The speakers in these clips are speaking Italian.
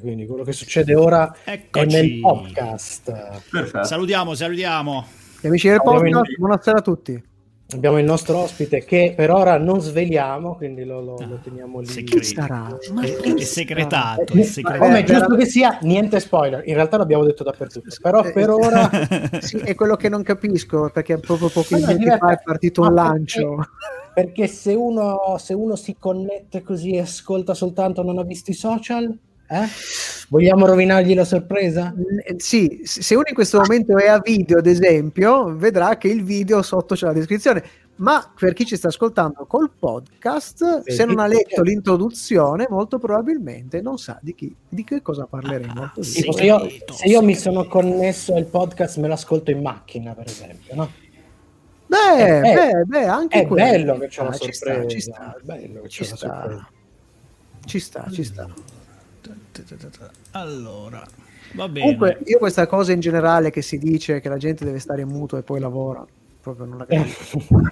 quindi quello che succede ora Eccoci. è nel podcast. Perfetto. Salutiamo, salutiamo. Gli amici del Abbiamo podcast, il- buonasera a tutti. Abbiamo il nostro ospite che per ora non sveliamo, quindi lo, lo- lo teniamo lì. Chi sarà? È, Ma è chi segretato, Eh, è segretato. Come è Eh, giusto che sia, niente spoiler. In realtà l'abbiamo detto dappertutto. Però Eh, per ora Sì, è quello che non capisco, perché proprio pochi è minuti fa è partito un perché- lancio. Perché se uno, se uno si connette così e ascolta soltanto non ha visto i social, eh? vogliamo rovinargli la sorpresa? Sì, se uno in questo momento è a video, ad esempio, vedrà che il video sotto c'è la descrizione. Ma per chi ci sta ascoltando col podcast, Sì, se non ha sì. letto l'introduzione, molto probabilmente non sa di, chi, di che cosa parleremo. Così. Tipo, se, io, se io mi sono connesso al podcast, me l'ascolto in macchina, per esempio, no? Beh, Eh, beh, beh, anche È quello. bello che c'è una Ci sta, sorpresa. ci sta, È bello che ci c'è una sta. sorpresa. Ci sta, ci sta. Allora, va bene. Comunque, io questa cosa in generale che si dice che la gente deve stare muto e poi lavora, proprio non la capisco. non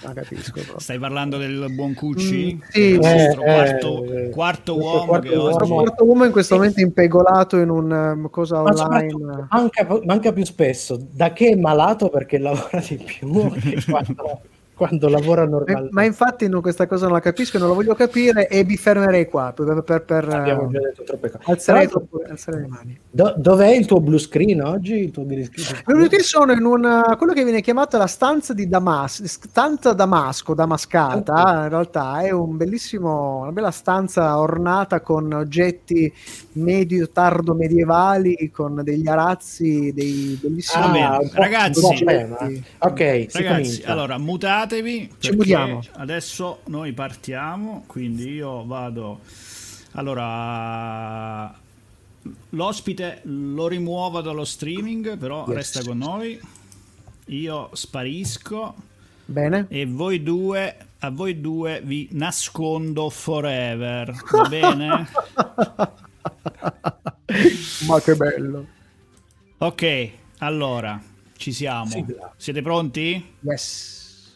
la capisco proprio. Stai parlando del buon Cucci? Mm, sì, il nostro Eh, quarto, eh, quarto questo uomo quarto che uomo. oggi... Quarto uomo in questo momento impegolato in un um, cosa Ma online. manca, manca più spesso da che è malato perché lavora di più quando, quando lavora normalmente. Ma infatti no, questa cosa non la capisco, non la voglio capire e mi fermerei qua per, per, per, Abbiamo eh, già detto troppe cose. alzare, Tra l'altro, alzare le mani. do- dov'è il tuo blue screen oggi? Il tuo green screen? Sono in una, quello che viene chiamata la stanza di Damas, stanza Damasco, damascata, in realtà è un bellissimo, una bella stanza ornata con oggetti medio tardo medievali, con degli arazzi, dei bellissimi Ah, ragazzi. tema. Ok, Ragazzi, allora mutatevi. perché mudiamo. Adesso noi partiamo, quindi io vado. Allora, l'ospite lo rimuovo dallo streaming, però Yes. resta con noi. Io sparisco Bene? e voi due, a voi due vi nascondo forever. Va bene? Ma che bello. ok, allora ci siamo. Sigla. Siete pronti? Yes.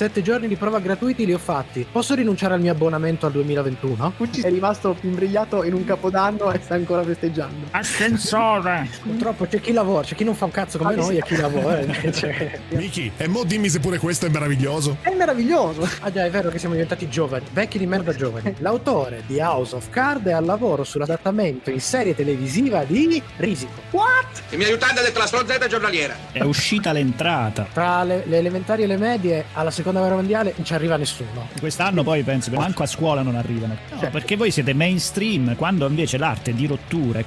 Io i sette giorni di prova gratuiti li ho fatti. Posso rinunciare al mio abbonamento al 2021? Pucci è rimasto imbrigliato in un capodanno e sta ancora festeggiando. Ascensore. Purtroppo c'è chi lavora, c'è chi non fa un cazzo come Ah, noi sì. e chi lavora. invece- Miki, e mo dimmi se pure questo è meraviglioso. È meraviglioso. Ah già, è vero che siamo diventati giovani, vecchi di merda giovani. L'autore di House of Card è al lavoro sull'adattamento in serie televisiva di Risico. What? Il mio aiutante ha detto la stronzetta giornaliera. È uscita l'entrata. Tra le, le elementari e le medie, alla seconda guerra mondiale, non ci arriva nessuno. Quest'anno poi penso che manco a scuola non arrivano. No, perché voi siete mainstream, quando invece l'arte è di rotture.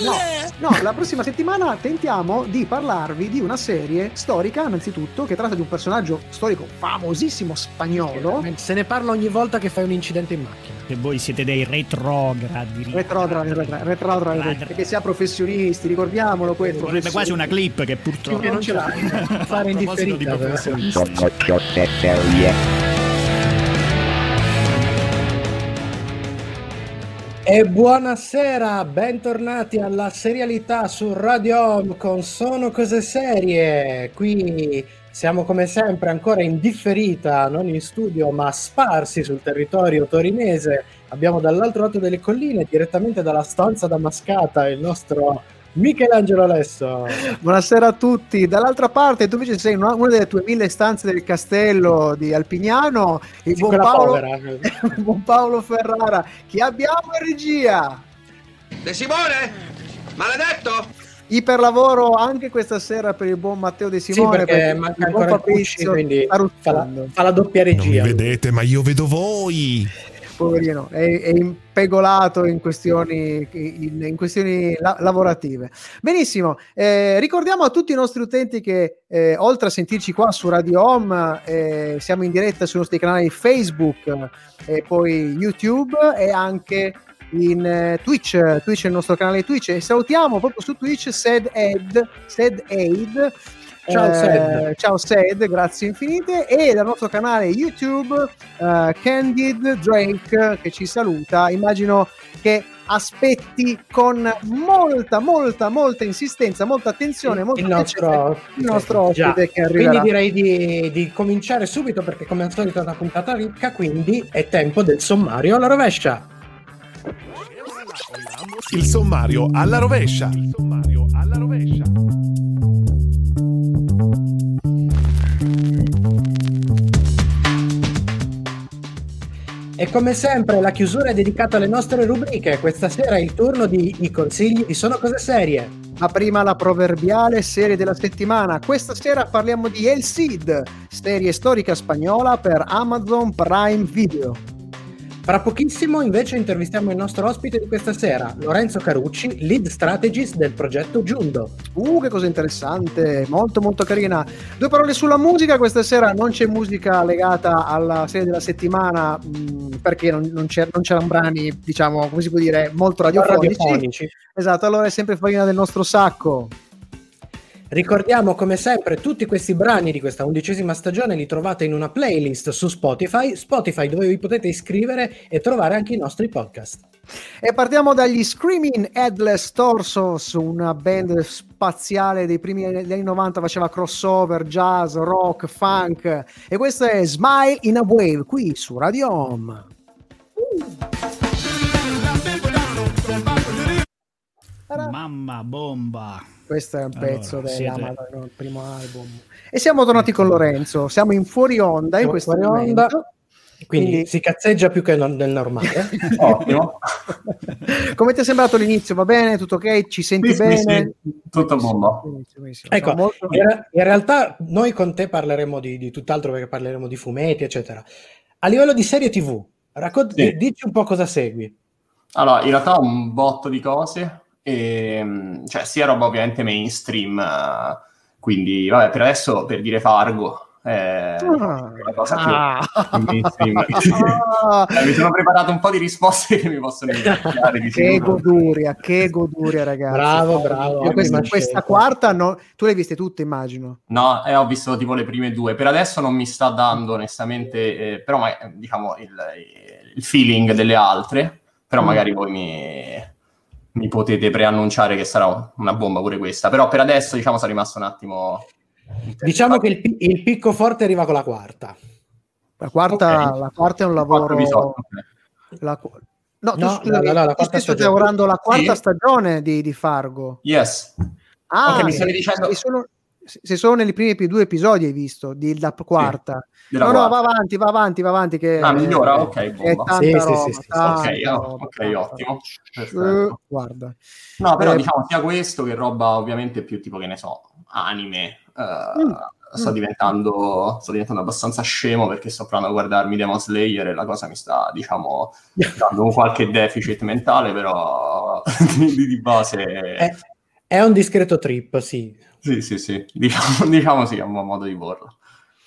No, no, la prossima settimana tentiamo di parlarvi di una serie storica, innanzitutto, che tratta di un personaggio storico famosissimo spagnolo. Se ne parla ogni volta che fai un incidente in macchina. Che voi siete dei retrogradi. Retrogrado, retrogrado, retrogrado, perché si ha professionisti, ricordiamolo questo. Vorrebbe quasi una clip che purtroppo Che non ce l'hai. Fare A in proposito di differita, però. professionisti. E buonasera, bentornati alla serialità su Radio Home con Sono Cose Serie. Qui siamo come sempre ancora in differita, non in studio, ma sparsi sul territorio torinese. Abbiamo dall'altro lato delle colline, direttamente dalla stanza damascata, il nostro Michelangelo Alesso. Buonasera a tutti. Dall'altra parte, tu invece sei in una, una delle tue mille stanze del castello di Alpignano, il Sì, buon quella Paolo, buon Paolo Ferrara. Chi abbiamo in regia? De Simone? Maledetto? Iperlavoro anche questa sera per il buon Matteo De Simone. sì, perché manca ancora Cucci, quindi fa la, fa la doppia Non regia. vedete, ma io vedo voi. poverino, è, è impegolato in questioni, in, in questioni la, lavorative. Benissimo, eh, ricordiamo a tutti i nostri utenti che eh, oltre a sentirci qua su Radio Home, eh, siamo in diretta sui nostri canali Facebook e poi YouTube e anche in eh, Twitch, Twitch è il nostro canale Twitch e salutiamo proprio su Twitch Sed Ed, Sed Aid Ciao, eh, ciao Sed, grazie infinite. E dal nostro canale YouTube uh, Candid Drake che ci saluta. Immagino che aspetti con molta, molta, molta insistenza, molta attenzione, molta il nostro, il nostro ospite che arriverà. Quindi direi di, di, cominciare subito perché come al solito è una puntata ricca, quindi è tempo del sommario alla rovescia. Il sommario alla rovescia. Il sommario alla rovescia. E come sempre la chiusura è dedicata alle nostre rubriche. Questa sera è il turno di I consigli di Sono Cose Serie. Ma prima la proverbiale serie della settimana. Questa sera parliamo di El Cid, serie storica spagnola per Amazon Prime Video. Fra pochissimo invece intervistiamo il nostro ospite di questa sera, Lorenzo Carucci, lead strategist del progetto Giundo. Uh, che cosa interessante, molto molto carina. Due parole sulla musica, questa sera non c'è musica legata alla serie della settimana mh, mm, perché non, non, non, c'erano brani, diciamo, come si può dire, molto radiofonici. radiofonici. Esatto, allora è sempre farina del nostro sacco. Ricordiamo come sempre tutti questi brani di questa undicesima stagione li trovate in una playlist su Spotify, Spotify dove vi potete iscrivere e trovare anche i nostri podcast. E partiamo dagli Screaming Headless Torsos, una band spaziale dei primi anni 90, faceva crossover, jazz, rock, funk e questo è Smile in a Wave qui su Radio Home. Mamma bomba! Questo è un pezzo allora, dell'Amazon, siete... il primo album. E siamo tornati con Lorenzo, siamo in fuori onda in questo momento. Onda. Quindi, quindi, si cazzeggia più che del normale. Ottimo. Come ti è sembrato l'inizio? Va bene? Tutto ok? Ci senti sì, bene? Sì, tutto bomba. Ecco, molto... in, realtà noi con te parleremo di, di, tutt'altro perché parleremo di fumetti, eccetera. A livello di serie TV, raccont- sì. dici un po' cosa segui. Allora, in realtà un botto di cose. E, ehm, cioè, sia roba ovviamente mainstream, uh, quindi vabbè, per adesso per dire Fargo. Eh, ah, la cosa più ah, mainstream. eh, mi sono preparato un po' di risposte che mi possono aiutare. che goduria, che goduria, ragazzi. Bravo, bravo. Io questa, questa quarta, no, tu le hai viste tutte, immagino. No, eh, ho visto tipo le prime due. Per adesso non mi sta dando, onestamente, eh, però ma, diciamo il, il, feeling delle altre. Però mm. magari voi mi mi potete preannunciare che sarà una bomba pure questa. Però per adesso, diciamo, sono rimasto un attimo. Diciamo che il, il picco forte arriva con la quarta. La quarta, okay. la quarta è un lavoro. La, no, tu, no, no, no, la tu stai lavorando la quarta sì. stagione di, di, Fargo. Yes. Ah, okay, mi stavi dicendo. Sono, se sono nei primi due episodi hai visto di, la quarta sì, no quarta. no va avanti va avanti va avanti che ah migliora ok bomba. Sì, roba, sì, sì, ok, roba, ok ottimo uh, guarda no però eh, diciamo sia questo che roba ovviamente più tipo che ne so anime uh, mm. Sto, mm. diventando, sto diventando abbastanza scemo perché sto provando a guardarmi Demon Slayer e la cosa mi sta, diciamo, dando un qualche deficit mentale, però di, di base... È, è un discreto trip, sì. Sì, sì, sì, diciamo, diciamo sì, è un modo di porlo.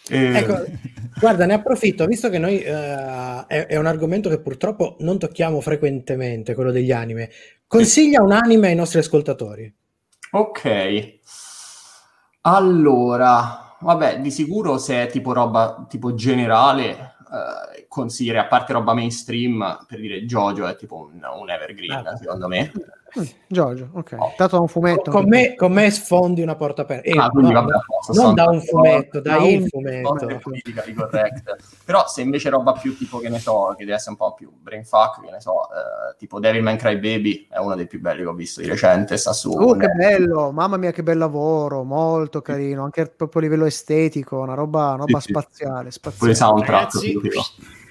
E... Ecco, guarda, ne approfitto, visto che noi uh, è, è, un argomento che purtroppo non tocchiamo frequentemente, quello degli anime. Consiglia sì. un anime ai nostri ascoltatori. Ok. Allora, vabbè, di sicuro se è tipo roba tipo generale, uh, consiglierei, a parte roba mainstream, per dire Jojo è tipo un, un evergreen, ah, secondo me. Mm, Giorgio, ok. Oh. Dato un fumetto. Con me, con me, sfondi una porta aperta. Eh, ah, quindi, no, vabbè, non da un fumetto, da il fumetto. Politica, Però se invece roba più tipo, che ne so, che deve essere un po' più brain fuck, che ne so, eh, tipo Devilman Cry Baby, è uno dei più belli che ho visto di recente, sta su... Oh, che bello! Mamma mia, che bel lavoro, molto carino, anche proprio a livello estetico, una roba, una roba sì, spaziale, spaziale. Pure soundtrack. Ragazzi,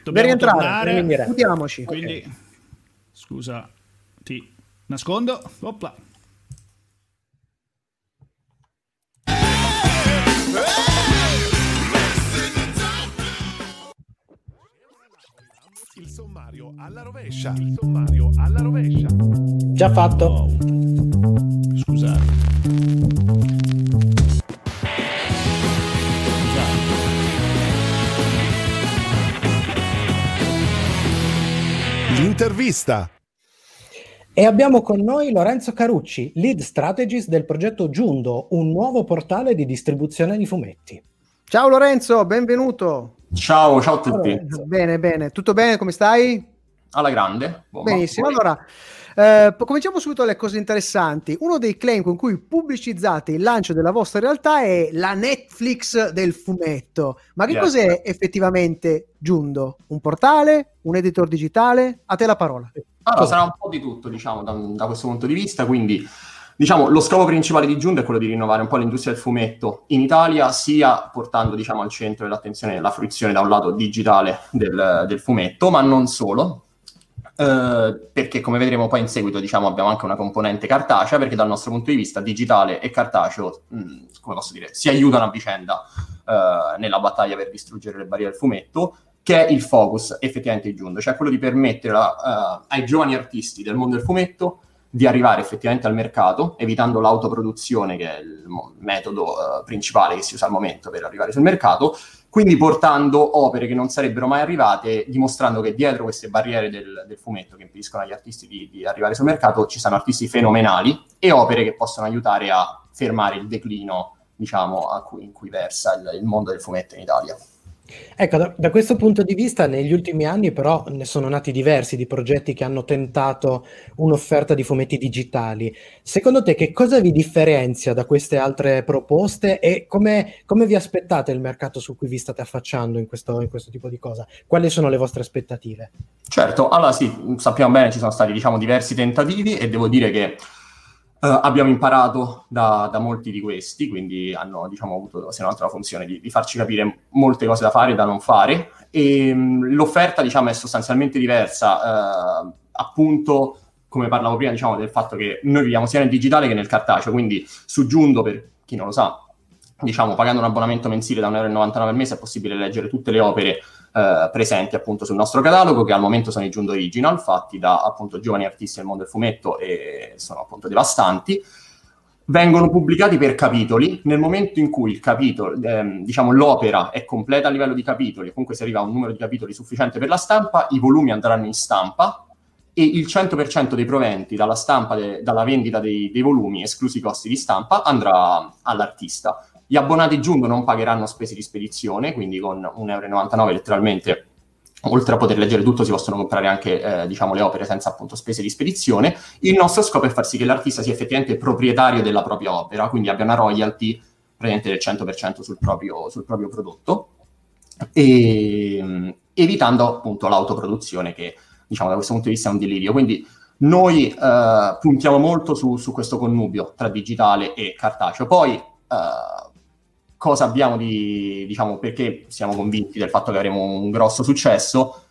dobbiamo rientrare, Chiudiamoci. Quindi, okay. scusa, ti Nascondo. Opla. Il sommario Alla rovescia. Il sommario alla rovescia. Già fatto. Oh. Scusate. L'intervista. E abbiamo con noi Lorenzo Carucci, lead strategist del progetto Giundo, un nuovo portale di distribuzione di fumetti. Ciao Lorenzo, benvenuto. Ciao, ciao a tutti. Bene, bene. Tutto bene? Come stai? Alla grande. Bomba. Benissimo. Poi- Allora, eh, cominciamo subito dalle cose interessanti. Uno dei claim con cui pubblicizzate il lancio della vostra realtà è la Netflix del fumetto. Ma che Yes. cos'è effettivamente Giundo? Un portale? Un editor digitale? A te la parola. Allora, sarà un po' di tutto, diciamo, da, da questo punto di vista, quindi diciamo, lo scopo principale di Giundo è quello di rinnovare un po' l'industria del fumetto in Italia, sia portando, diciamo, al centro dell'attenzione la fruizione da un lato digitale del, del fumetto, ma non solo, eh, perché come vedremo poi in seguito, diciamo, abbiamo anche una componente cartacea, perché dal nostro punto di vista digitale e cartaceo, mh, come posso dire, si aiutano a vicenda eh, nella battaglia per distruggere le barriere del fumetto, che è il focus effettivamente di Giundo, cioè quello di permettere a- ai giovani artisti del mondo del fumetto di arrivare effettivamente al mercato, evitando l'autoproduzione, che è il metodo principale che si usa al momento per arrivare sul mercato, quindi portando opere che non sarebbero mai arrivate, dimostrando che dietro queste barriere del, del fumetto che impediscono agli artisti di, di arrivare sul mercato ci sono artisti fenomenali e opere che possono aiutare a fermare il declino, diciamo, cui- in cui versa il, il mondo del fumetto in Italia. Ecco, da, da questo punto di vista, negli ultimi anni però ne sono nati diversi di progetti che hanno tentato un'offerta di fumetti digitali. Secondo te che cosa vi differenzia da queste altre proposte e come, come vi aspettate il mercato su cui vi state affacciando in questo, in questo tipo di cosa? Quali sono le vostre aspettative? Certo, allora sì, sappiamo bene, ci sono stati diciamo diversi tentativi e devo dire che abbiamo imparato da, da molti di questi, quindi hanno diciamo avuto se non altro la funzione di, di farci capire molte cose da fare e da non fare. E mh, l'offerta diciamo è sostanzialmente diversa, eh, appunto come parlavo prima diciamo del fatto che noi viviamo sia nel digitale che nel cartaceo, quindi su Giundo per chi non lo sa diciamo pagando un abbonamento mensile da 1,99 euro al mese è possibile leggere tutte le opere eh, presenti appunto sul nostro catalogo che al momento sono i Giundo Original fatti da appunto giovani artisti del mondo del fumetto e sono appunto devastanti. Vengono pubblicati per capitoli. Nel momento in cui capitolo ehm, diciamo l'opera è completa a livello di capitoli e comunque si arriva a un numero di capitoli sufficiente per la stampa i volumi andranno in stampa e il 100% dei proventi dalla stampa de- dalla vendita dei, dei volumi esclusi i costi di stampa andrà all'artista gli abbonati Giundo non pagheranno spese di spedizione, quindi con 1,99 euro letteralmente, oltre a poter leggere tutto, si possono comprare anche eh, diciamo, le opere senza appunto spese di spedizione. Il nostro scopo è far sì che l'artista sia effettivamente proprietario della propria opera, quindi abbia una royalty praticamente del 100% sul proprio, sul proprio prodotto, e, mh, evitando appunto l'autoproduzione che diciamo da questo punto di vista è un delirio. Quindi noi eh, puntiamo molto su, su questo connubio tra digitale e cartaceo. Poi eh, cosa abbiamo di, diciamo, perché siamo convinti del fatto che avremo un grosso successo,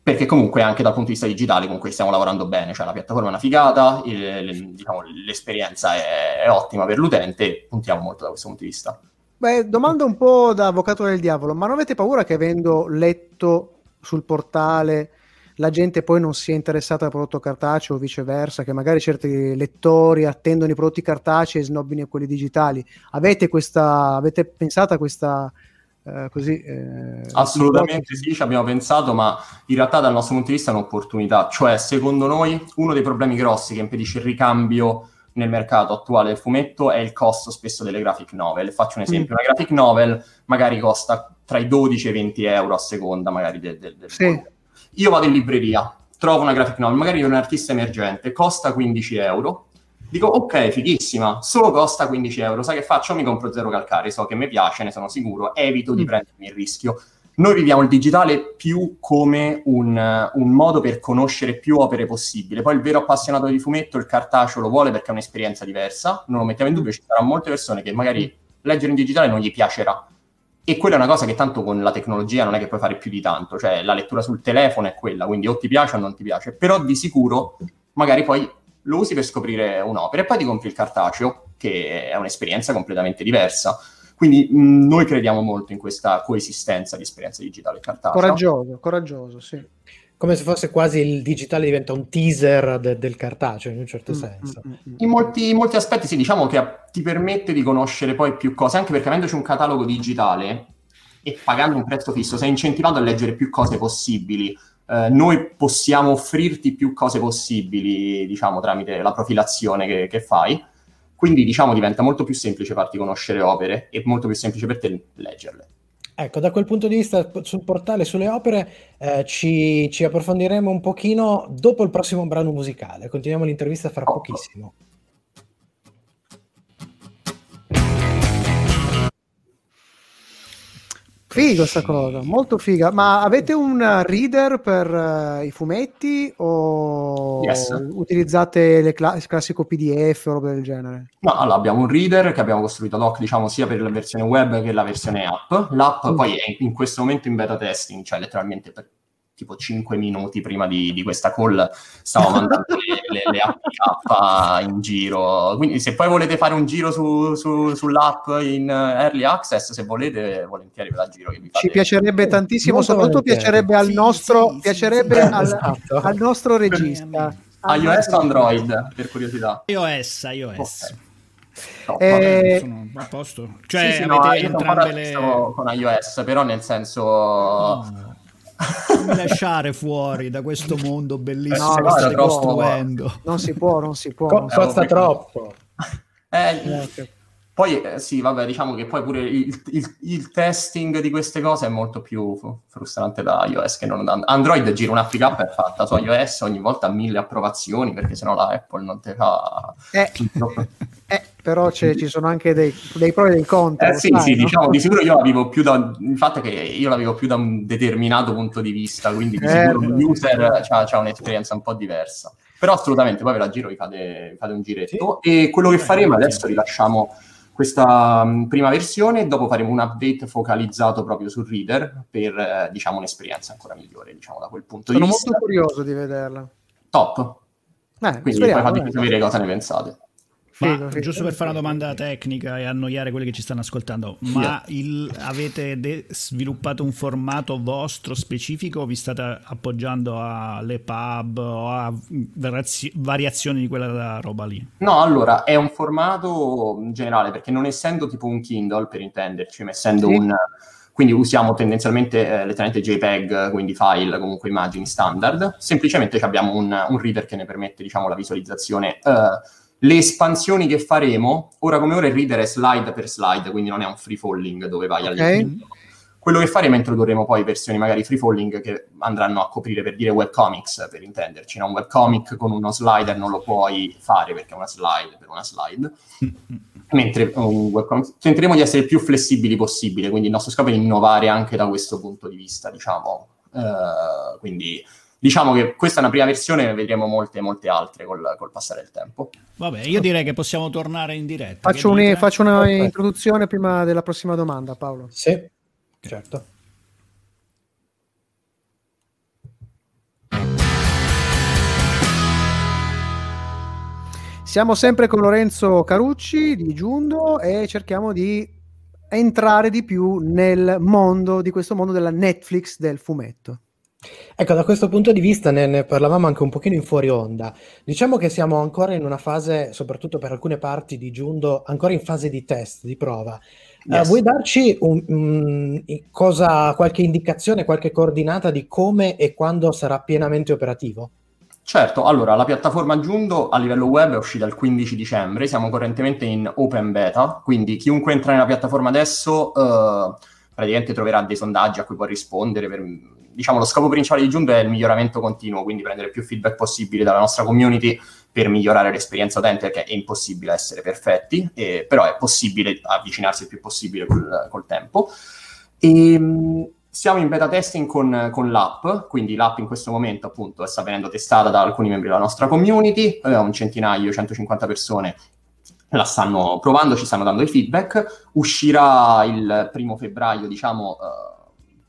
perché comunque anche dal punto di vista digitale comunque stiamo lavorando bene, cioè la piattaforma è una figata, il- le- diciamo, l'esperienza è, è ottima per l'utente, puntiamo molto da questo punto di vista. Beh, domanda un po' da avvocato del diavolo, ma non avete paura che avendo letto sul portale la gente poi non sia interessata al prodotto cartaceo o viceversa, che magari certi lettori attendono i prodotti cartacei e snobbino quelli digitali? Avete questa, avete pensato a questa eh, così? eh, Assolutamente sì, ci abbiamo pensato, ma in realtà dal nostro punto di vista è un'opportunità. Cioè, secondo noi, uno dei problemi grossi che impedisce il ricambio nel mercato attuale del fumetto è il costo spesso delle graphic novel. Faccio un esempio, una graphic novel magari costa tra i 12 e i 20 euro a seconda magari del, del, del Sì. Io vado in libreria, trovo una graphic novel, magari di un artista emergente, costa 15 euro. Dico, ok, fighissima, solo costa 15 euro. Sai che faccio? Mi compro zero calcare, so che mi piace, ne sono sicuro, evito di Mm. prendermi il rischio. Noi viviamo il digitale più come un, un modo per conoscere più opere possibile. Poi il vero appassionato di fumetto, il cartaceo lo vuole perché è un'esperienza diversa, non lo mettiamo in dubbio, ci saranno molte persone che magari leggere in digitale non gli piacerà. E quella è una cosa che tanto con la tecnologia non è che puoi fare più di tanto, cioè la lettura sul telefono è quella, quindi o ti piace o non ti piace, però di sicuro magari poi lo usi per scoprire un'opera e poi ti compri il cartaceo, che è un'esperienza completamente diversa. Quindi mh, noi crediamo molto in questa coesistenza di esperienza digitale e cartacea. Coraggioso, coraggioso, sì. Come se fosse quasi il digitale diventa un teaser de- del cartaceo in un certo Mm, senso. mm, mm, mm. In molti, in molti aspetti sì, diciamo che ti permette di conoscere poi più cose, anche perché avendoci un catalogo digitale e pagando un prezzo fisso, sei incentivato a leggere più cose possibili. Eh, noi possiamo offrirti più cose possibili, diciamo, tramite la profilazione che, che fai. Quindi, diciamo, diventa molto più semplice farti conoscere opere e molto più semplice per te leggerle. Ecco, da quel punto di vista sul portale, sulle opere, eh, ci, ci approfondiremo un pochino dopo il prossimo brano musicale. Continuiamo l'intervista fra pochissimo. Figo sta cosa, molto figa. Ma avete un reader per uh, i fumetti o Yes. utilizzate le cla- il classico PDF o roba del genere? No, allora abbiamo un reader che abbiamo costruito ad hoc, diciamo, sia per la versione web che la versione app. L'app Mm. poi è in questo momento in beta testing, cioè letteralmente per tipo 5 minuti prima di, di questa call stavo mandando le, le, le APK in giro. Quindi se poi volete fare un giro su, su- sull'app in early access, se volete, volentieri ve la giro. Che vi Ci fate- piacerebbe tantissimo, Molto soprattutto volentieri. piacerebbe al nostro, sì, sì, piacerebbe sì. al, Esatto. al nostro regista. iOS o Android, per curiosità. iOS, iOS. Ok. Top. Eh, Sono a posto. Cioè, Sì, sì, no, avete sono entrambe le... con iOS, però nel senso... No. Non mi lasciare fuori da questo mondo bellissimo No, che state costruendo. Non si può, non si può. Co- costa troppo. Eh. Poi eh, sì, vabbè, diciamo che poi pure il, il- il testing di queste cose è molto più frustrante da iOS che non da Android. Gira un'APK è fatta su iOS ogni volta mille approvazioni perché sennò la Apple non te fa. Eh, eh, però ci sono anche dei, dei pro e dei contro. Eh, sì, sai, sì, no? diciamo di sicuro io la vivo più da. Il fatto è che io la vivo più da un determinato punto di vista, quindi di Eh, sicuro il user ha un'esperienza un po' diversa. Però assolutamente, poi ve la giro, vi fate, vi fate un giretto. E quello che faremo adesso rilasciamo questa mh, prima versione e dopo faremo un update focalizzato proprio sul reader per eh, diciamo un'esperienza ancora migliore diciamo da quel punto Sono di molto vista curioso di vederla. top Eh, quindi speriamo, poi eh. fatemi sapere cosa ne pensate Ma Figo, figo. giusto per fare una domanda tecnica e annoiare quelli che ci stanno ascoltando, ma il- avete de- sviluppato un formato vostro specifico o vi state appoggiando alle pub o a variazi- variazioni di quella roba lì? No, allora è un formato generale perché non essendo tipo un Kindle per intenderci, ma essendo Sì. un quindi usiamo tendenzialmente eh, letteralmente JPEG, quindi file, comunque immagini standard. Semplicemente abbiamo un, un reader che ne permette, diciamo, la visualizzazione. Eh, le espansioni che faremo, ora come ora il reader è slide per slide, quindi non è un free falling dove vai Ok. all'infinito. Quello che faremo è introdurremo poi versioni magari free falling che andranno a coprire per dire webcomics, per intenderci. no? Un webcomic con uno slider non lo puoi fare perché è una slide per una slide. Mentre un webcomic tenteremo di essere più flessibili possibile, quindi il nostro scopo è innovare anche da questo punto di vista, diciamo. Eh, quindi diciamo che questa è una prima versione, ne vedremo molte, molte altre col, col passare del tempo. Vabbè, io direi che possiamo tornare in diretta. Faccio, un- faccio una Perfetto. introduzione prima della prossima domanda, Paolo. Sì, certo. Siamo sempre con Lorenzo Carucci di Giundo e cerchiamo di entrare di più nel mondo di questo mondo della Netflix del fumetto. Ecco, da questo punto di vista ne, ne parlavamo anche un pochino in fuori onda. Diciamo che siamo ancora in una fase, soprattutto per alcune parti di Giundo, ancora in fase di test, di prova. Eh, Yes. vuoi darci un- mm, cosa, qualche indicazione, qualche coordinata di come e quando sarà pienamente operativo? Certo, allora la piattaforma Giundo a livello web è uscita il 15 dicembre, siamo correntemente in open beta, quindi chiunque entra nella piattaforma adesso eh, praticamente troverà dei sondaggi a cui può rispondere. per- diciamo lo scopo principale di Giundo è il miglioramento continuo, quindi prendere più feedback possibile dalla nostra community per migliorare l'esperienza utente, perché è impossibile essere perfetti, e- però è possibile avvicinarsi il più possibile col, col tempo. E, mh, siamo in beta testing con, con l'app, quindi l'app in questo momento appunto sta venendo testata da alcuni membri della nostra community, eh, un centinaio, 150 persone la stanno provando, ci stanno dando i feedback, uscirà il primo febbraio, diciamo, eh,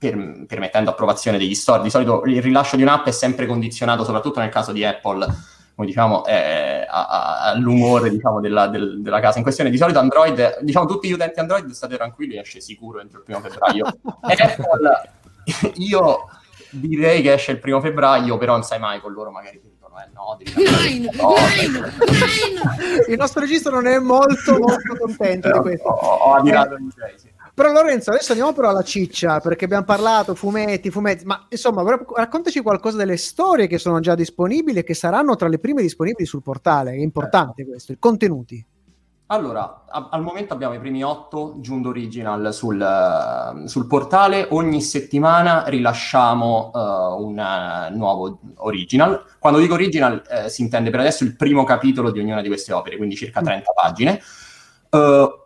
per- permettendo approvazione degli store. Di solito il rilascio di un'app è sempre condizionato, soprattutto nel caso di Apple, come diciamo, eh, a- a- all'umore diciamo, della, del- della casa in questione. Di solito Android, diciamo tutti gli utenti Android, state tranquilli, esce sicuro entro il primo febbraio. Apple, io direi che esce il primo febbraio, però non sai mai con loro magari ti dicono eh no, devi nine. Il nostro registro non è molto molto contento di questo. Ho, ho gli dei, sì. Però Lorenzo, adesso andiamo però alla ciccia, perché abbiamo parlato fumetti, fumetti, ma insomma, raccontaci qualcosa delle storie che sono già disponibili e che saranno tra le prime disponibili sul portale, è importante questo, i contenuti. Allora, a- al momento abbiamo i primi otto Giundo Original sul, uh, sul portale, ogni settimana rilasciamo uh, un uh, nuovo original. Quando dico original si intende per adesso il primo capitolo di ognuna di queste opere, quindi circa 30 mm. pagine. Uh,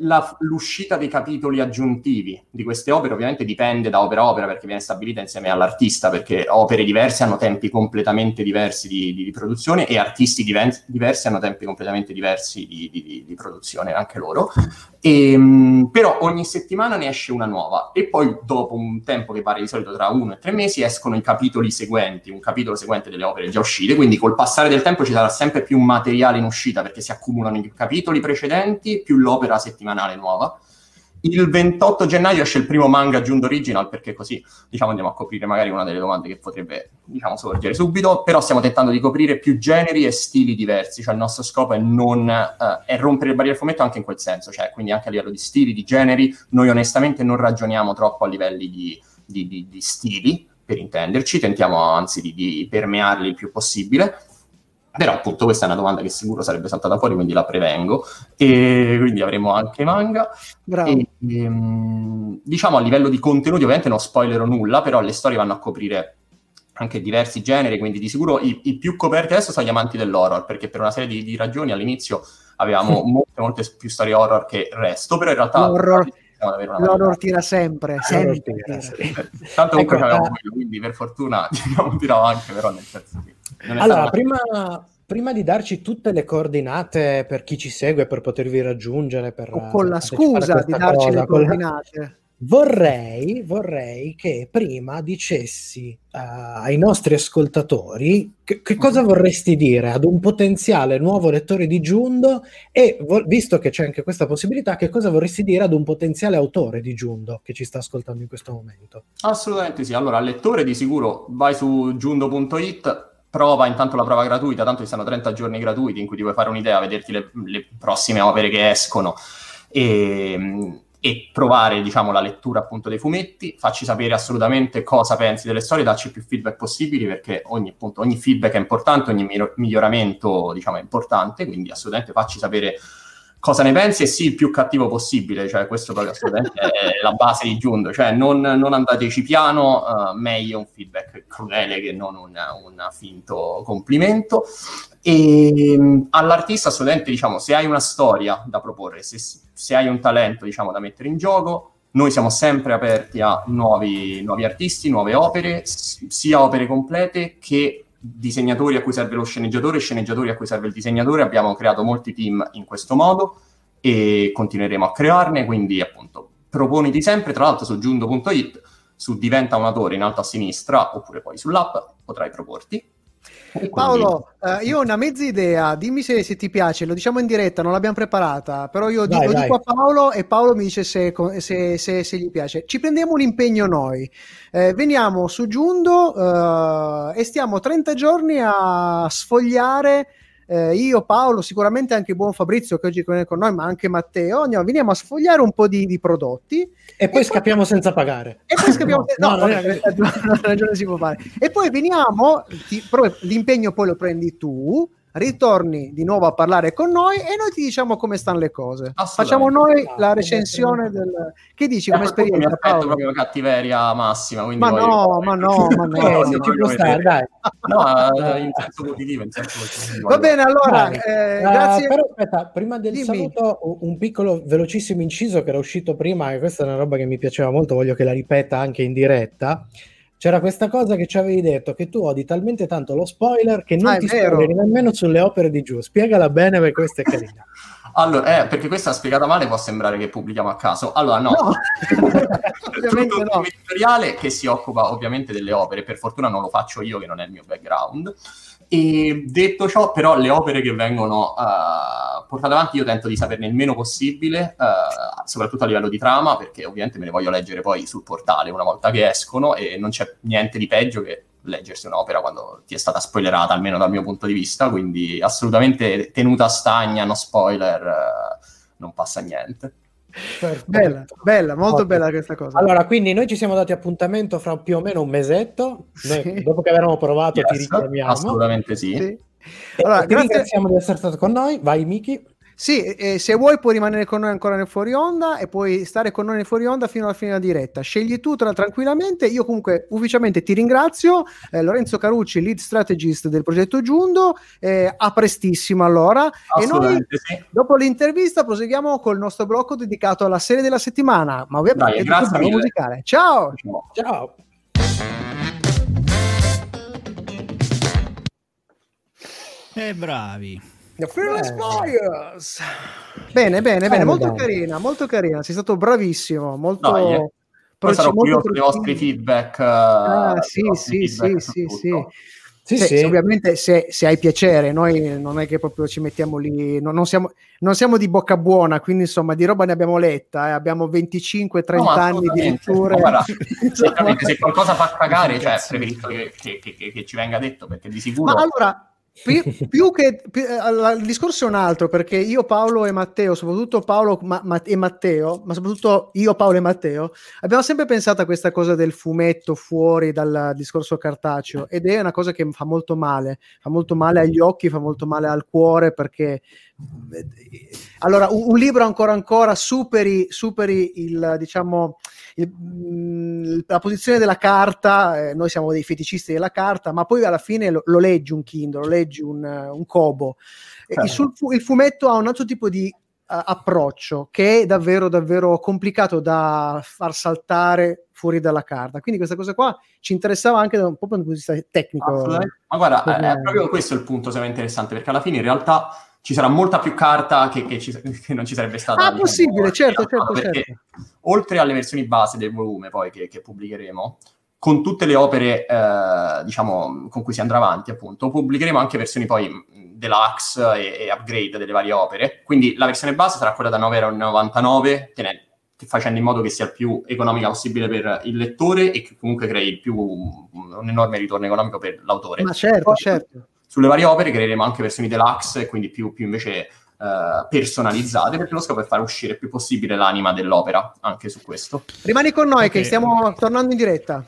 la, l'uscita dei capitoli aggiuntivi di queste opere ovviamente dipende da opera a opera perché viene stabilita insieme all'artista perché opere diverse hanno tempi completamente diversi di, di, di produzione e artisti diven- diversi hanno tempi completamente diversi di, di produzione anche loro. E, ehm, però ogni settimana ne esce una nuova e poi dopo un tempo che varia di solito tra uno e tre mesi escono i capitoli seguenti un capitolo seguente delle opere già uscite. Quindi col passare del tempo ci sarà sempre più materiale in uscita perché si accumulano i capitoli precedenti più l'opera settimanale settimanale nuova. Il 28 gennaio esce il primo manga Giundo Original perché così diciamo, andiamo a coprire magari una delle domande che potrebbe diciamo, sorgere subito, però stiamo tentando di coprire più generi e stili diversi, cioè il nostro scopo è, non, uh, è rompere il barriere fumetto anche in quel senso, cioè quindi anche a livello di stili, di generi, noi onestamente non ragioniamo troppo a livelli di, di, di, di stili, per intenderci, tentiamo anzi di permearli il più possibile però appunto questa è una domanda che sicuro sarebbe saltata fuori, quindi la prevengo. E quindi avremo anche manga. E, ehm, diciamo a livello di contenuti, ovviamente non spoilerò nulla, però le storie vanno a coprire anche diversi generi, quindi di sicuro i, i più coperti adesso sono gli amanti dell'horror, perché per una serie di, di ragioni all'inizio avevamo molte, molte più storie horror che il resto, però in realtà... L'horror, l'horror tira sempre, sempre. Tira, sempre. Tanto comunque ecco, avevamo quello, quindi per fortuna diciamo, tirava anche, però nel senso che... Allora, prima, prima, di darci tutte le coordinate per chi ci segue, per potervi raggiungere, per, o con la scusa di darci cosa, le coordinate. Vorrei, vorrei, che prima dicessi uh, ai nostri ascoltatori che, che, cosa vorresti dire ad un potenziale nuovo lettore di Giundo e, vo- visto che c'è anche questa possibilità, che cosa vorresti dire ad un potenziale autore di Giundo che ci sta ascoltando in questo momento? Assolutamente sì. Allora, lettore di sicuro vai su giundo.it, prova intanto la prova gratuita, tanto ci sono 30 giorni gratuiti in cui ti puoi fare un'idea, vederti le, le prossime opere che escono e, e, provare diciamo, la lettura appunto dei fumetti, facci sapere assolutamente cosa pensi delle storie, dacci più feedback possibili perché ogni, appunto, ogni feedback è importante, ogni miglioramento diciamo, è importante, quindi assolutamente facci sapere cosa ne pensi e sì il più cattivo possibile, cioè questo assolutamente è la base di Giundo, cioè non, non andateci piano, uh, meglio un feedback crudele che non un, un finto complimento. E um, all'artista assolutamente diciamo, se hai una storia da proporre, se, se hai un talento diciamo, da mettere in gioco, noi siamo sempre aperti a nuovi, nuovi artisti, nuove opere, sia opere complete che disegnatori a cui serve lo sceneggiatore, sceneggiatori a cui serve il disegnatore. Abbiamo creato molti team in questo modo e continueremo a crearne, quindi appunto proponiti sempre, tra l'altro su giundo.it, su diventa un autore in alto a sinistra oppure poi sull'app potrai proporti Paolo, eh, io ho una mezza idea, dimmi se, se, ti piace, lo diciamo in diretta, non l'abbiamo preparata, però io dai, lo dai. dico a Paolo e Paolo mi dice se, se, se gli piace. Ci prendiamo un impegno noi, eh, veniamo su Giundo eh, e stiamo 30 giorni a sfogliare eh, io, Paolo, sicuramente anche buon Fabrizio che oggi è con noi, ma anche Matteo, andiamo, veniamo a sfogliare un po' di, di prodotti. E, e poi scappiamo senza pagare. E poi scappiamo senza no, no, no, no, ragione si può fare. E poi veniamo, ti, l'impegno poi lo prendi tu, ritorni di nuovo a parlare con noi e noi ti diciamo come stanno le cose. Facciamo noi la recensione del... Che dici come esperienza? Mi aspetto proprio cattiveria massima. Ma no, ma no, ma no, eh, no, ci può stare, dai. No, eh, in senso positivo, in senso positivo. Va bene, allora, eh, grazie. Uh, però aspetta, prima del Dimmi. saluto un piccolo velocissimo inciso che era uscito prima e questa è una roba che mi piaceva molto, voglio che la ripeta anche in diretta c'era questa cosa che ci avevi detto che tu odi talmente tanto lo spoiler che non ah, ti spoileri nemmeno sulle opere di giù. Spiegala bene perché questa è carina. Allora, eh, perché questa spiegata male può sembrare che pubblichiamo a caso. Allora, no, no. ovviamente tutto no. un editoriale che si occupa ovviamente delle opere. Per fortuna non lo faccio io, che non è il mio background. E detto ciò, però, le opere che vengono uh, portate avanti io tento di saperne il meno possibile, uh, soprattutto a livello di trama, perché ovviamente me le voglio leggere poi sul portale una volta che escono e non c'è niente di peggio che leggersi un'opera quando ti è stata spoilerata, almeno dal mio punto di vista, quindi assolutamente tenuta stagna, no spoiler, uh, non passa niente. Perfetto. Bella, bella, molto Ottimo. bella questa cosa. Allora, quindi noi ci siamo dati appuntamento fra più o meno un mesetto. Noi, sì. Dopo che avevamo provato, yes, ti richiamiamo. Assolutamente sì. sì. Allora, grazie... ringraziamo di essere stato con noi. Vai, Miki. Sì, eh, se vuoi puoi rimanere con noi ancora nel fuori onda e puoi stare con noi nel fuori onda fino alla fine della diretta. Scegli tu tra, tranquillamente. Io comunque ufficialmente ti ringrazio. Eh, Lorenzo Carucci, lead strategist del progetto Giundo. Eh, a prestissimo allora. E noi sì. dopo l'intervista proseguiamo col nostro blocco dedicato alla serie della settimana. Ma ovviamente Dai, grazie musicale. Ciao. Ciao. E eh, bravi. The Fearless Flyers. Bene, bene, bene, molto bene. carina, molto carina. Sei stato bravissimo, molto. Dai, eh. Poi sarò curioso dei vostri feedback. Ah, sì, sì, sì, sì, sì. Sì, se, sì. Se, ovviamente se, se, hai piacere, noi non è che proprio ci mettiamo lì, non, non, siamo, non siamo, di bocca buona, quindi insomma di roba ne abbiamo letta, eh. abbiamo 25-30 no, anni di letture. No, guarda, se qualcosa fa cagare, cioè, preferisco che, che, che, che, ci venga detto, perché di sicuro... Ma allora, più, più che eh, il discorso è un altro perché io, Paolo e Matteo, soprattutto Paolo ma, ma, e Matteo, ma soprattutto io, Paolo e Matteo, abbiamo sempre pensato a questa cosa del fumetto fuori dal discorso cartaceo ed è una cosa che fa molto male, fa molto male agli occhi, fa molto male al cuore perché allora un, un libro ancora ancora superi, superi il diciamo il, mm, la posizione della carta, eh, noi siamo dei feticisti della carta, ma poi alla fine lo, lo leggi un Kindle, lo leggi un, un Kobo. Eh. Il, il, fumetto ha un altro tipo di uh, approccio che è davvero, davvero complicato da far saltare fuori dalla carta. Quindi questa cosa qua ci interessava anche da un po' dal punto di vista tecnico. Ma guarda, è, è proprio questo il punto secondo interessante, perché alla fine in realtà ci sarà molta più carta che, che, ci, che non ci sarebbe stata. Ah, diciamo, possibile, certo, certo, certo. Oltre alle versioni base del volume poi che, che pubblicheremo, con tutte le opere, eh, diciamo, con cui si andrà avanti, appunto, pubblicheremo anche versioni poi deluxe e, e, upgrade delle varie opere. Quindi la versione base sarà quella da 9,99 tenendo facendo in modo che sia il più economica possibile per il lettore e che comunque crei più, un enorme ritorno economico per l'autore. Ma certo, poi, certo sulle varie opere creeremo anche versioni deluxe, quindi più, più invece Uh, personalizzate perché lo scopo è far uscire il più possibile l'anima dell'opera anche su questo. Rimani con noi okay. che stiamo tornando in diretta.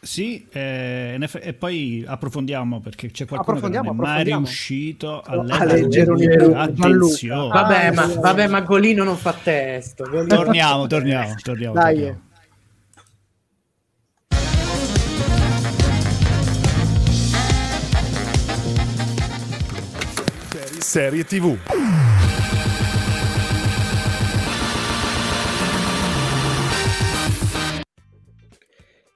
Sì, eh, e poi approfondiamo perché c'è qualcuno che non è mai riuscito a leggere, a leggere un libro. Attenzione. Vabbè, ma, vabbè, ma Golino non fa testo. Torniamo, torniamo, torniamo. Dai. Torniamo. Serie TV.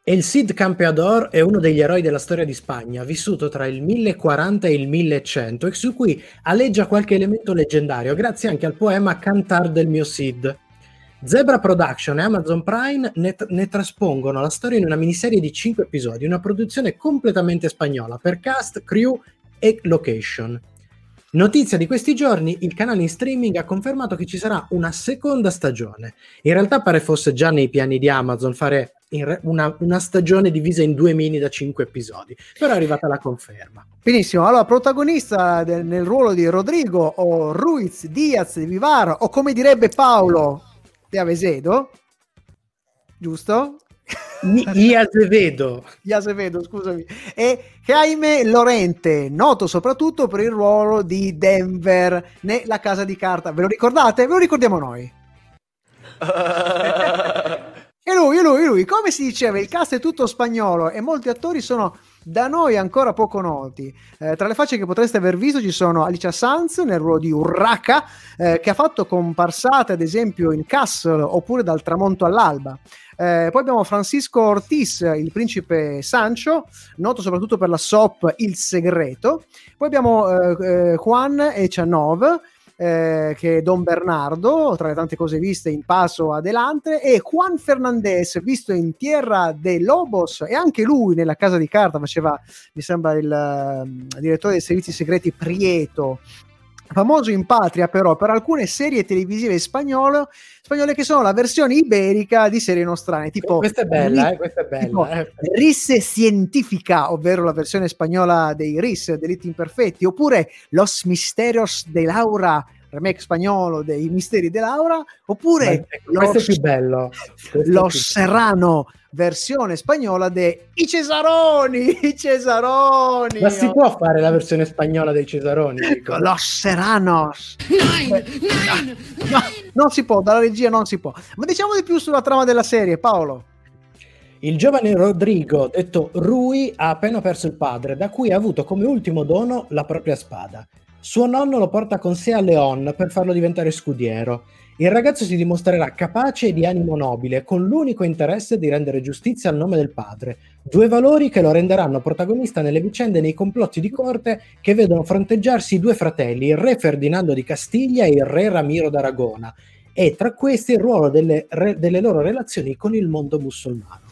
El Cid Campeador è uno degli eroi della storia di Spagna, vissuto tra il 1040 e il 1100 e su cui aleggia qualche elemento leggendario, grazie anche al poema Cantar del mio Cid. Zebra Production e Amazon Prime ne, ne, traspongono la storia in una miniserie di 5 episodi, una produzione completamente spagnola per cast, crew e location. Notizia di questi giorni, il canale in streaming ha confermato che ci sarà una seconda stagione. In realtà pare fosse già nei piani di Amazon fare re- una, una, stagione divisa in due mini da cinque episodi, però è arrivata la conferma. Benissimo, allora protagonista del, nel ruolo di Rodrigo o Ruiz Diaz di Vivar o come direbbe Paolo De Avesedo, giusto? I Azevedo. I Azevedo, scusami. E Jaime Lorente, noto soprattutto per il ruolo di Denver nella casa di carta. Ve lo ricordate? Ve lo ricordiamo noi. e lui, e lui, e lui, come si diceva, il cast è tutto spagnolo e molti attori sono da noi ancora poco noti. Eh, tra le facce che potreste aver visto ci sono Alicia Sanz nel ruolo di Urraca, eh, che ha fatto comparsate ad esempio in Castle oppure dal tramonto all'alba. Eh, poi abbiamo Francisco Ortiz, il principe Sancho, noto soprattutto per la SOP Il Segreto. Poi abbiamo eh, eh, Juan Echanov, eh, che è Don Bernardo, tra le tante cose viste in Paso Adelante, e Juan Fernandez, visto in Tierra de Lobos, e anche lui nella Casa di Carta faceva, mi sembra, il, uh, direttore dei servizi segreti Prieto, famoso in patria però per alcune serie televisive spagnole, spagnole che sono la versione iberica di serie nostrane tipo questa è bella, eh, questa è bella eh. Risse Científica ovvero la versione spagnola dei RIS Delitti Imperfetti oppure Los Misterios de Laura remake spagnolo dei Misteri de Laura oppure Ma, questo è più bello Lo Serrano versione spagnola de I Cesaroni, i Cesaroni. Ma si può fare la versione spagnola dei Cesaroni? Dico. Los Serranos. Nine, nine, no, non si può, dalla regia non si può. Ma diciamo di più sulla trama della serie, Paolo. Il giovane Rodrigo, detto Rui, ha appena perso il padre, da cui ha avuto come ultimo dono la propria spada. Suo nonno lo porta con sé a Leon per farlo diventare scudiero. Il ragazzo si dimostrerà capace e di animo nobile, con l'unico interesse di rendere giustizia al nome del padre, due valori che lo renderanno protagonista nelle vicende e nei complotti di corte che vedono fronteggiarsi i due fratelli, il re Ferdinando di Castiglia e il re Ramiro d'Aragona, e tra questi il ruolo delle, re, delle loro relazioni con il mondo musulmano.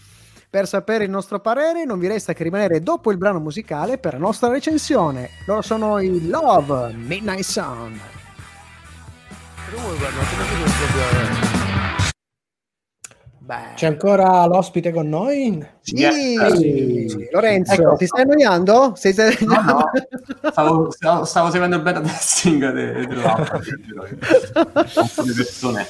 Per sapere il nostro parere non vi resta che rimanere dopo il brano musicale per la nostra recensione. Loro sono i Love Midnight Sound. Beh. C'è ancora l'ospite con noi? Sì, yes. Lorenzo, ecco, ti stai annoiando? Sei stai... No, no. Stavo, stavo, stavo, seguendo il beta testing di persone.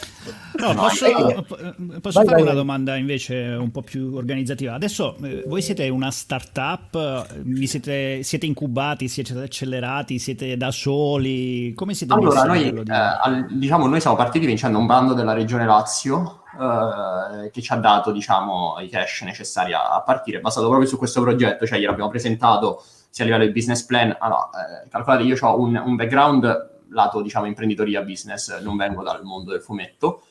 No, posso, eh, posso vai, fare una domanda invece un po' più organizzativa? Adesso eh, voi siete una startup, vi siete, siete incubati, siete accelerati, siete da soli? Come siete allora, noi, eh, diciamo, noi siamo partiti vincendo un bando della regione Lazio eh, che ci ha dato diciamo, i cash necessari a, a, partire, basato proprio su questo progetto, cioè gliel'abbiamo presentato sia a livello di business plan, allora, eh, calcolate io ho un, un, background lato diciamo imprenditoria business, non vengo dal mondo del fumetto,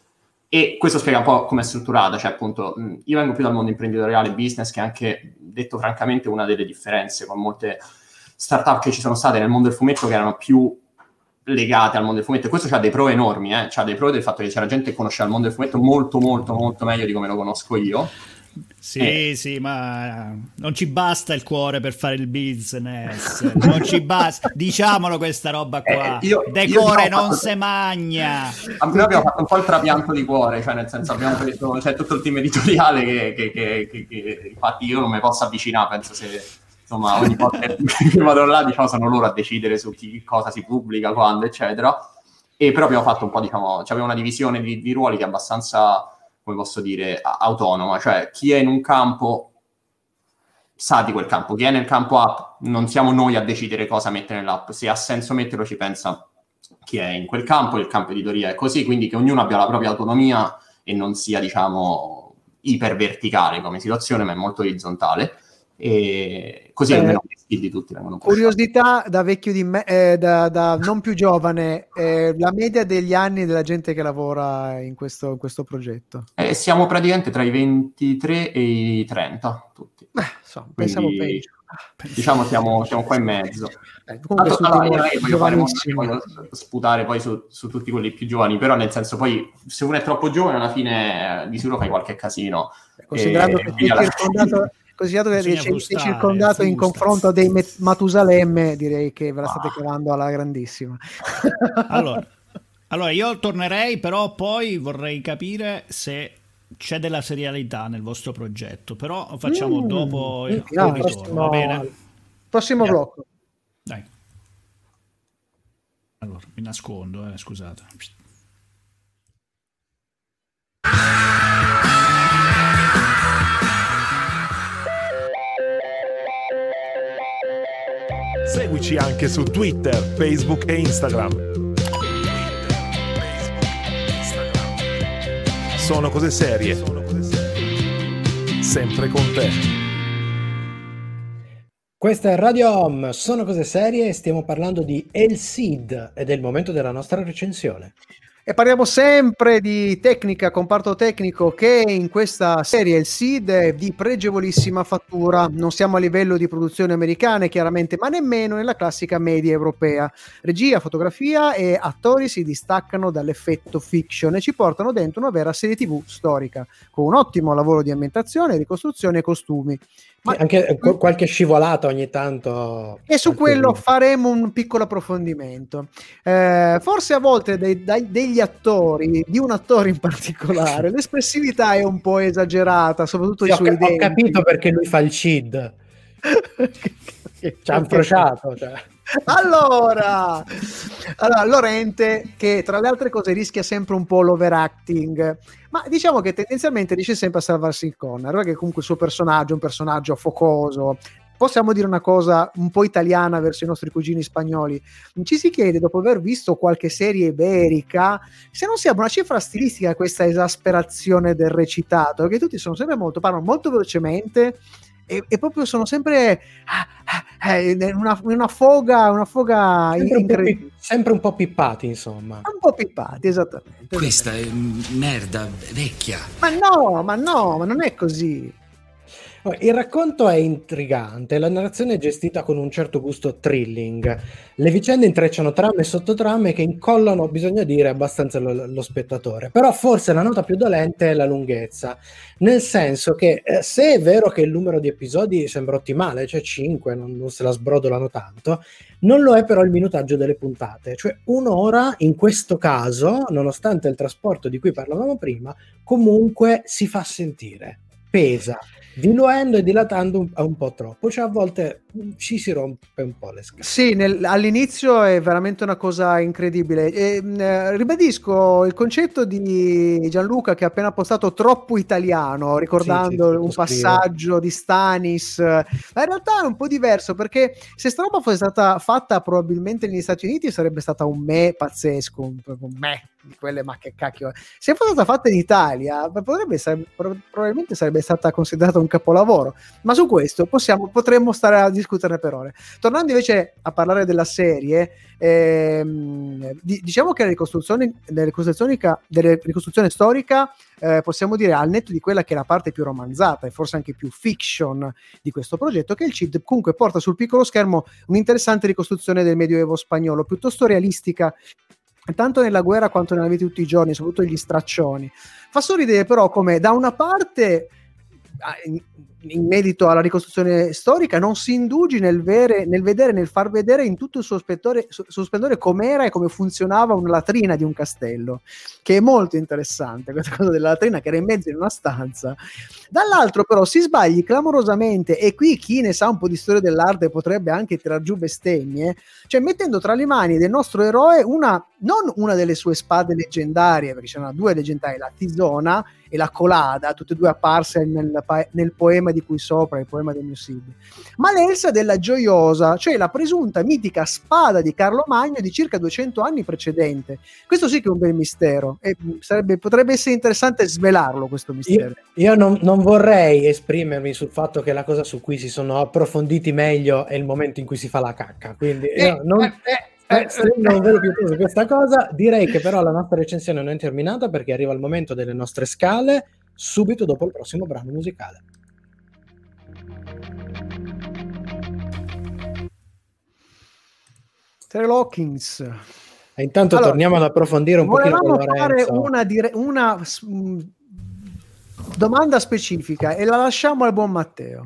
e questo spiega un po' come è strutturata, cioè appunto io vengo più dal mondo imprenditoriale business che è anche, detto francamente, una delle differenze con molte startup che ci sono state nel mondo del fumetto che erano più legate al mondo del fumetto e questo ha dei pro enormi, eh? ha dei pro del fatto che c'è la gente che conosce il mondo del fumetto molto molto molto meglio di come lo conosco io. Sì, eh. sì, ma non ci basta il cuore per fare il business, non ci basta, diciamolo questa roba qua, eh, io, decore io non se magna. Noi abbiamo fatto un po' il trapianto di cuore, cioè nel senso abbiamo preso, c'è cioè, tutto il team editoriale che, che, che, che, infatti io non mi posso avvicinare, penso se insomma ogni volta che vado là diciamo sono loro a decidere su chi, cosa si pubblica, quando eccetera e però abbiamo fatto un po' diciamo cioè una divisione di, di, ruoli che è abbastanza come posso dire autonoma. Cioè chi è in un campo sa di quel campo chi è nel campo app non siamo noi a decidere cosa mettere nell'app. Se ha senso metterlo ci pensa chi è in quel campo il campo editoria è così quindi che ognuno abbia la propria autonomia e non sia diciamo iperverticale come situazione ma è molto orizzontale e così eh, almeno i di tutti vengono Curiosità da vecchio di me, eh, da, da, non più giovane, eh, la media degli anni della gente che lavora in questo, in questo progetto? Eh, siamo praticamente tra i 23 e i 30 tutti. Beh, so, pensavo peggio. Diciamo siamo, siamo qua in mezzo. Eh, comunque allora, io voglio, fare voglio sputare poi su, su, tutti quelli più giovani, però nel senso poi se uno è troppo giovane alla fine di sicuro fai qualche casino. Considerando e, che ti circondato considerato che sei, circondato in confronto dei Matusalemme, direi che ve la state ah. cavando alla grandissima. allora, allora, io tornerei, però poi vorrei capire se c'è della serialità nel vostro progetto, però facciamo mm, dopo il, il prossimo, va bene? Prossimo yeah. blocco. Dai. Allora, mi nascondo, eh, scusate. Seguici anche su Twitter, Facebook e Instagram. Sono cose serie. Sempre con te. Questa è Radio Home, sono cose serie e stiamo parlando di El Cid ed è il momento della nostra recensione. E parliamo sempre di tecnica, comparto tecnico, che in questa serie il SID è di pregevolissima fattura. Non siamo a livello di produzioni americane, chiaramente, ma nemmeno nella classica media europea. Regia, fotografia e attori si distaccano dall'effetto fiction e ci portano dentro una vera serie TV storica, con un ottimo lavoro di ambientazione, ricostruzione e costumi. Ma anche eh, qualche scivolata ogni tanto. E su quello faremo un piccolo approfondimento. Eh, forse a volte dei, dei, degli attori, di un attore in particolare, l'espressività è un po' esagerata, soprattutto sì, ho, ho capito perché lui fa il CID. Ci ha incrociato. Cioè. Allora, allora, Lorente, che tra le altre cose rischia sempre un po' l'overacting, ma diciamo che tendenzialmente riesce sempre a salvarsi il corner, perché comunque il suo personaggio è un personaggio focoso. Possiamo dire una cosa un po' italiana verso i nostri cugini spagnoli. Ci si chiede, dopo aver visto qualche serie iberica, se non sia una cifra stilistica questa esasperazione del recitato, perché tutti sono sempre molto, parlano molto velocemente e, e, proprio sono sempre ah, ah, eh, in una, una, foga, una foga sempre, un pi- sempre, un po' pippati, insomma. Un po' pippati, esattamente. Questa è merda vecchia. Ma no, ma no, ma non è così. Il racconto è intrigante, la narrazione è gestita con un certo gusto thrilling. Le vicende intrecciano trame e sottotrame che incollano, bisogna dire, abbastanza lo, lo spettatore. Però forse la nota più dolente è la lunghezza, nel senso che eh, se è vero che il numero di episodi sembra ottimale, cioè 5, non, non se la sbrodolano tanto, non lo è però il minutaggio delle puntate, cioè un'ora in questo caso, nonostante il trasporto di cui parlavamo prima, comunque si fa sentire, pesa diluendo e dilatando un, un, po' troppo, cioè a volte ci si rompe un po' le scale. Sì, nel, all'inizio è veramente una cosa incredibile. E, eh, ribadisco il concetto di Gianluca che ha appena postato troppo italiano, ricordando sì, sì, un passaggio di Stanis, ma in realtà è un po' diverso perché se sta roba fosse stata fatta probabilmente negli Stati Uniti sarebbe stata un me pazzesco, un, un me di quelle ma che cacchio se fosse stata fatta in Italia potrebbe, probabilmente sarebbe stata considerata un capolavoro ma su questo possiamo, potremmo stare a discuterne per ore tornando invece a parlare della serie ehm, diciamo che la ricostruzione, della ricostruzione, della ricostruzione storica eh, possiamo dire al netto di quella che è la parte più romanzata e forse anche più fiction di questo progetto che il CID comunque porta sul piccolo schermo un'interessante ricostruzione del medioevo spagnolo piuttosto realistica tanto nella guerra quanto nella vita di tutti i giorni, soprattutto gli straccioni. Fa sorridere però come da una parte ah, in merito alla ricostruzione storica, non si indugi nel, vere, nel vedere, nel far vedere in tutto il suo, spettore, suo splendore com'era e come funzionava una latrina di un castello, che è molto interessante, questa cosa della latrina che era in mezzo in una stanza. Dall'altro però si sbagli clamorosamente, e qui chi ne sa un po' di storia dell'arte potrebbe anche tirar giù bestemmie, cioè mettendo tra le mani del nostro eroe una, non una delle sue spade leggendarie, perché c'erano due leggendarie, la Tisona e la Colada, tutte e due apparse nel, nel poema di cui sopra, il poema del mio Sid, ma l'Elsa della Gioiosa, cioè la presunta mitica spada di Carlo Magno di circa 200 anni precedente. Questo sì che è un bel mistero e sarebbe, potrebbe essere interessante svelarlo questo mistero. Io, io non, non, vorrei esprimermi sul fatto che la cosa su cui si sono approfonditi meglio è il momento in cui si fa la cacca, quindi eh, non... Eh, eh eh, se non vedo più su questa cosa, direi che però la nostra recensione non è terminata perché arriva il momento delle nostre scale subito dopo il prossimo brano musicale. Terry Hawkins. E intanto allora, torniamo ad approfondire un pochino con fare una, dire- una mh, domanda specifica e la lasciamo al buon Matteo.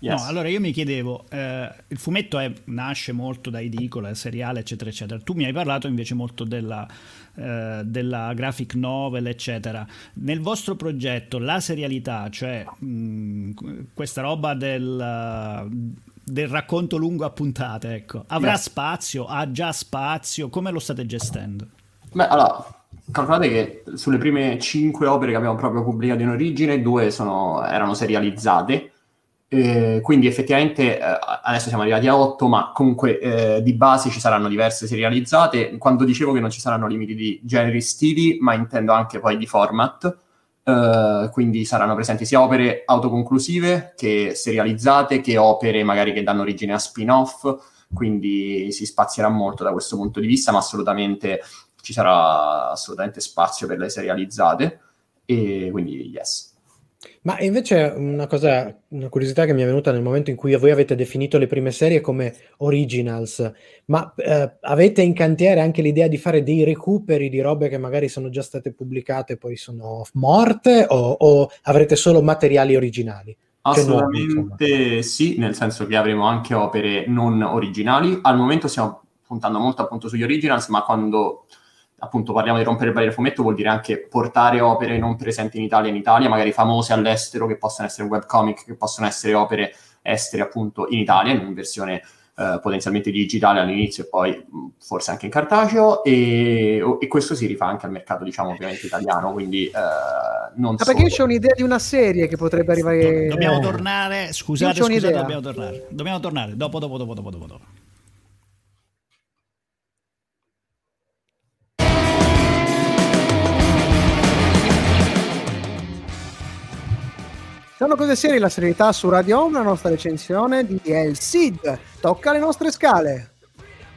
Yes. No, allora io mi chiedevo, eh, il fumetto è, nasce molto da edicola, seriale, eccetera, eccetera. Tu mi hai parlato invece molto della, eh, della graphic novel, eccetera. Nel vostro progetto la serialità, cioè mh, questa roba del, del, racconto lungo a puntate, ecco, avrà yes. spazio? Ha già spazio? Come lo state gestendo? Beh, allora, calcolate che sulle prime cinque opere che abbiamo proprio pubblicato in origine, due sono, erano serializzate eh, quindi effettivamente eh, adesso siamo arrivati a 8, ma comunque eh, di base ci saranno diverse serializzate. Quando dicevo che non ci saranno limiti di generi stili, ma intendo anche poi di format, eh, quindi saranno presenti sia opere autoconclusive che serializzate, che opere magari che danno origine a spin-off, quindi si spazierà molto da questo punto di vista, ma assolutamente ci sarà assolutamente spazio per le serializzate e quindi yes. Ma invece una cosa, una curiosità che mi è venuta nel momento in cui voi avete definito le prime serie come originals, ma eh, avete in cantiere anche l'idea di fare dei recuperi di robe che magari sono già state pubblicate e poi sono morte o, o avrete solo materiali originali? Cioè Assolutamente sì, nel senso che avremo anche opere non originali. Al momento stiamo puntando molto appunto sugli originals, ma quando appunto parliamo di rompere il barriere fumetto vuol dire anche portare opere non presenti in Italia in Italia, magari famose all'estero, che possono essere webcomic, che possono essere opere estere appunto in Italia, in versione eh, potenzialmente digitale all'inizio e poi mh, forse anche in cartaceo e, e, questo si rifà anche al mercato diciamo ovviamente italiano, quindi eh, non Ma perché c'è un'idea di una serie che potrebbe arrivare... Dobbiamo tornare, scusate, scusate dobbiamo tornare, dobbiamo tornare, dopo, dopo, dopo, dopo, dopo. Sono cose serie, la serietà su Radio Home, la nostra recensione di El Cid. Tocca le nostre scale.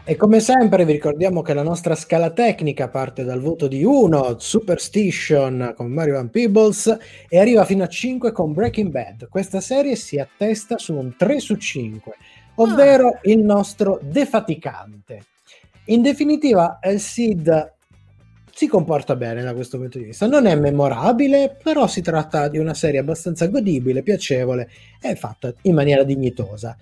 E come sempre vi ricordiamo che la nostra scala tecnica parte dal voto di 1, Superstition con Mario Van Peebles, e arriva fino a 5 con Breaking Bad. Questa serie si attesta su un 3 su 5, ovvero ah. il nostro defaticante. In definitiva, El Cid si comporta bene da questo punto di vista. Non è memorabile, però si tratta di una serie abbastanza godibile, piacevole e fatta in maniera dignitosa.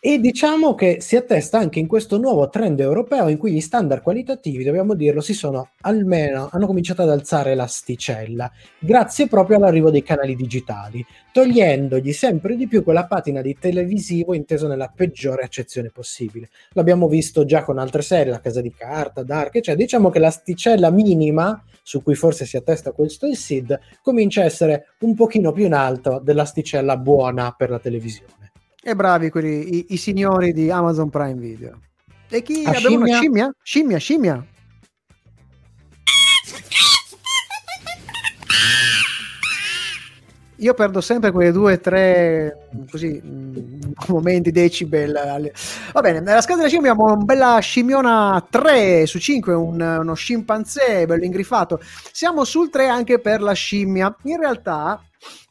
E diciamo che si attesta anche in questo nuovo trend europeo in cui gli standard qualitativi, dobbiamo dirlo, si sono almeno hanno cominciato ad alzare l'asticella, grazie proprio all'arrivo dei canali digitali, togliendogli sempre di più quella patina di televisivo inteso nella peggiore accezione possibile. L'abbiamo visto già con altre serie, La Casa di Carta, Dark, cioè diciamo che l'asticella minima su cui forse si attesta questo il SID comincia a essere un pochino più in alto dell'asticella buona per la televisione. E bravi quelli, i, i signori di Amazon Prime Video. E chi A abbiamo scimmia? una scimmia? Scimmia, scimmia. Io perdo sempre quei due o tre così, momenti decibel. Va bene, nella scala della scimmia abbiamo una bella scimmiona 3 su 5, un, uno scimpanzé bello ingrifato. Siamo sul 3 anche per la scimmia. In realtà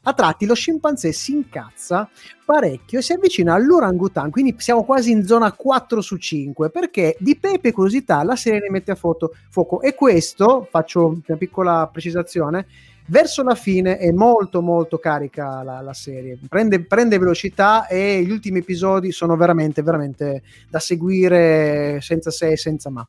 a tratti lo scimpanzé si incazza parecchio e si avvicina all'orangutan, quindi siamo quasi in zona 4 su 5, perché di pepe curiosità la serie ne mette a foto, fuoco. E questo, faccio una piccola precisazione, verso la fine è molto molto carica la, la serie, prende, prende, velocità e gli ultimi episodi sono veramente veramente da seguire senza se e senza ma.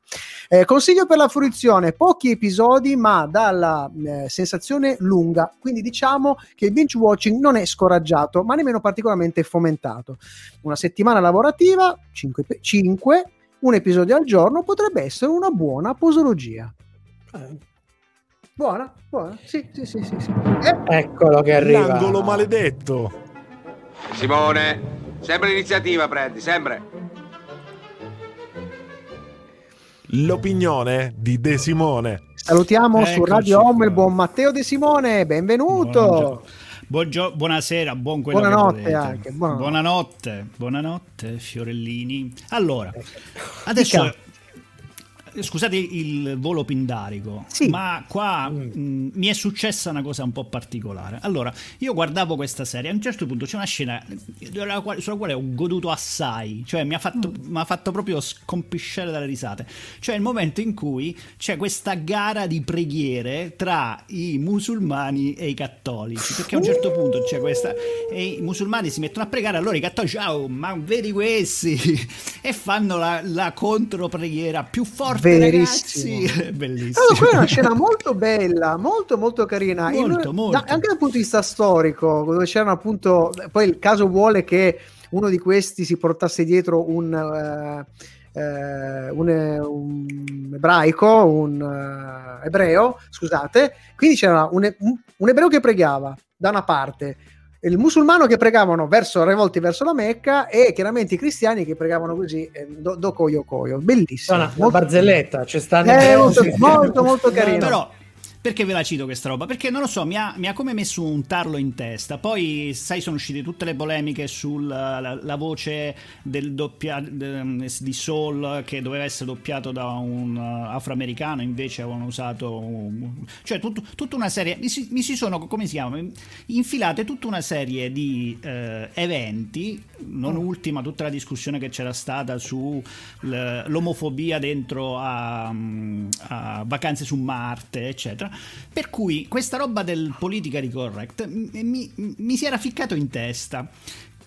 Eh, consiglio per la fruizione, pochi episodi ma dalla eh, sensazione lunga, quindi diciamo che il binge watching non è scoraggiato ma nemmeno particolarmente fomentato. Una settimana lavorativa, 5, 5 un episodio al giorno potrebbe essere una buona posologia. Eh Buona, buona. Sì, sì, sì, sì. sì. Eh. Eccolo che arriva. L'angolo maledetto. Simone, sempre l'iniziativa prendi, sempre. L'opinione di De Simone. Salutiamo Eccoci su Radio Home il buon Matteo De Simone, benvenuto. Buongiorno. buonasera, buon quello buonanotte anche. Buonanotte. buonanotte, buonanotte, Fiorellini. Allora, adesso Scusate il volo pindarico, sì. ma qua mm. mh, mm, mi è successa una cosa un po' particolare. Allora, io guardavo questa serie, a un certo punto c'è una scena sulla quale ho goduto assai, cioè mi ha fatto, mm. mi ha fatto proprio scompisciare dalle risate. Cioè il momento in cui c'è questa gara di preghiere tra i musulmani e i cattolici, perché a un certo punto c'è questa e i musulmani si mettono a pregare, allora i cattolici, ciao, ma vedi questi, e fanno la, la contropreghiera più forte Verissimo. ragazzi. Bellissimo. Allora, quella è una scena molto bella, molto molto carina. Molto, In, molto. Da, anche dal punto di vista storico, dove c'erano appunto, poi il caso vuole che uno di questi si portasse dietro un... Uh, Uh, un, un, ebraico, un uh, ebreo, scusate, quindi c'era un, un, un, ebreo che pregava da una parte, il musulmano che pregavano verso, rivolti verso la Mecca e chiaramente i cristiani che pregavano così eh, do, do coio coio bellissimo. Una, una barzelletta c'è sta eh, molto, molto molto carino. Però perché ve la cito questa roba? Perché non lo so, mi ha, mi ha come messo un tarlo in testa. Poi, sai, sono uscite tutte le polemiche sulla la, la voce del doppia, de, di Soul che doveva essere doppiato da un uh, afroamericano, invece avevano usato. un- cioè, tut- tutta una serie. Mi si, mi si sono, come si chiama? Infilate tutta una serie di eh, eventi, non ultima tutta la discussione che c'era stata sull'omofobia dentro a, a vacanze su Marte, eccetera. Per cui questa roba del politically correct mi, mi- mi si era ficcato in testa.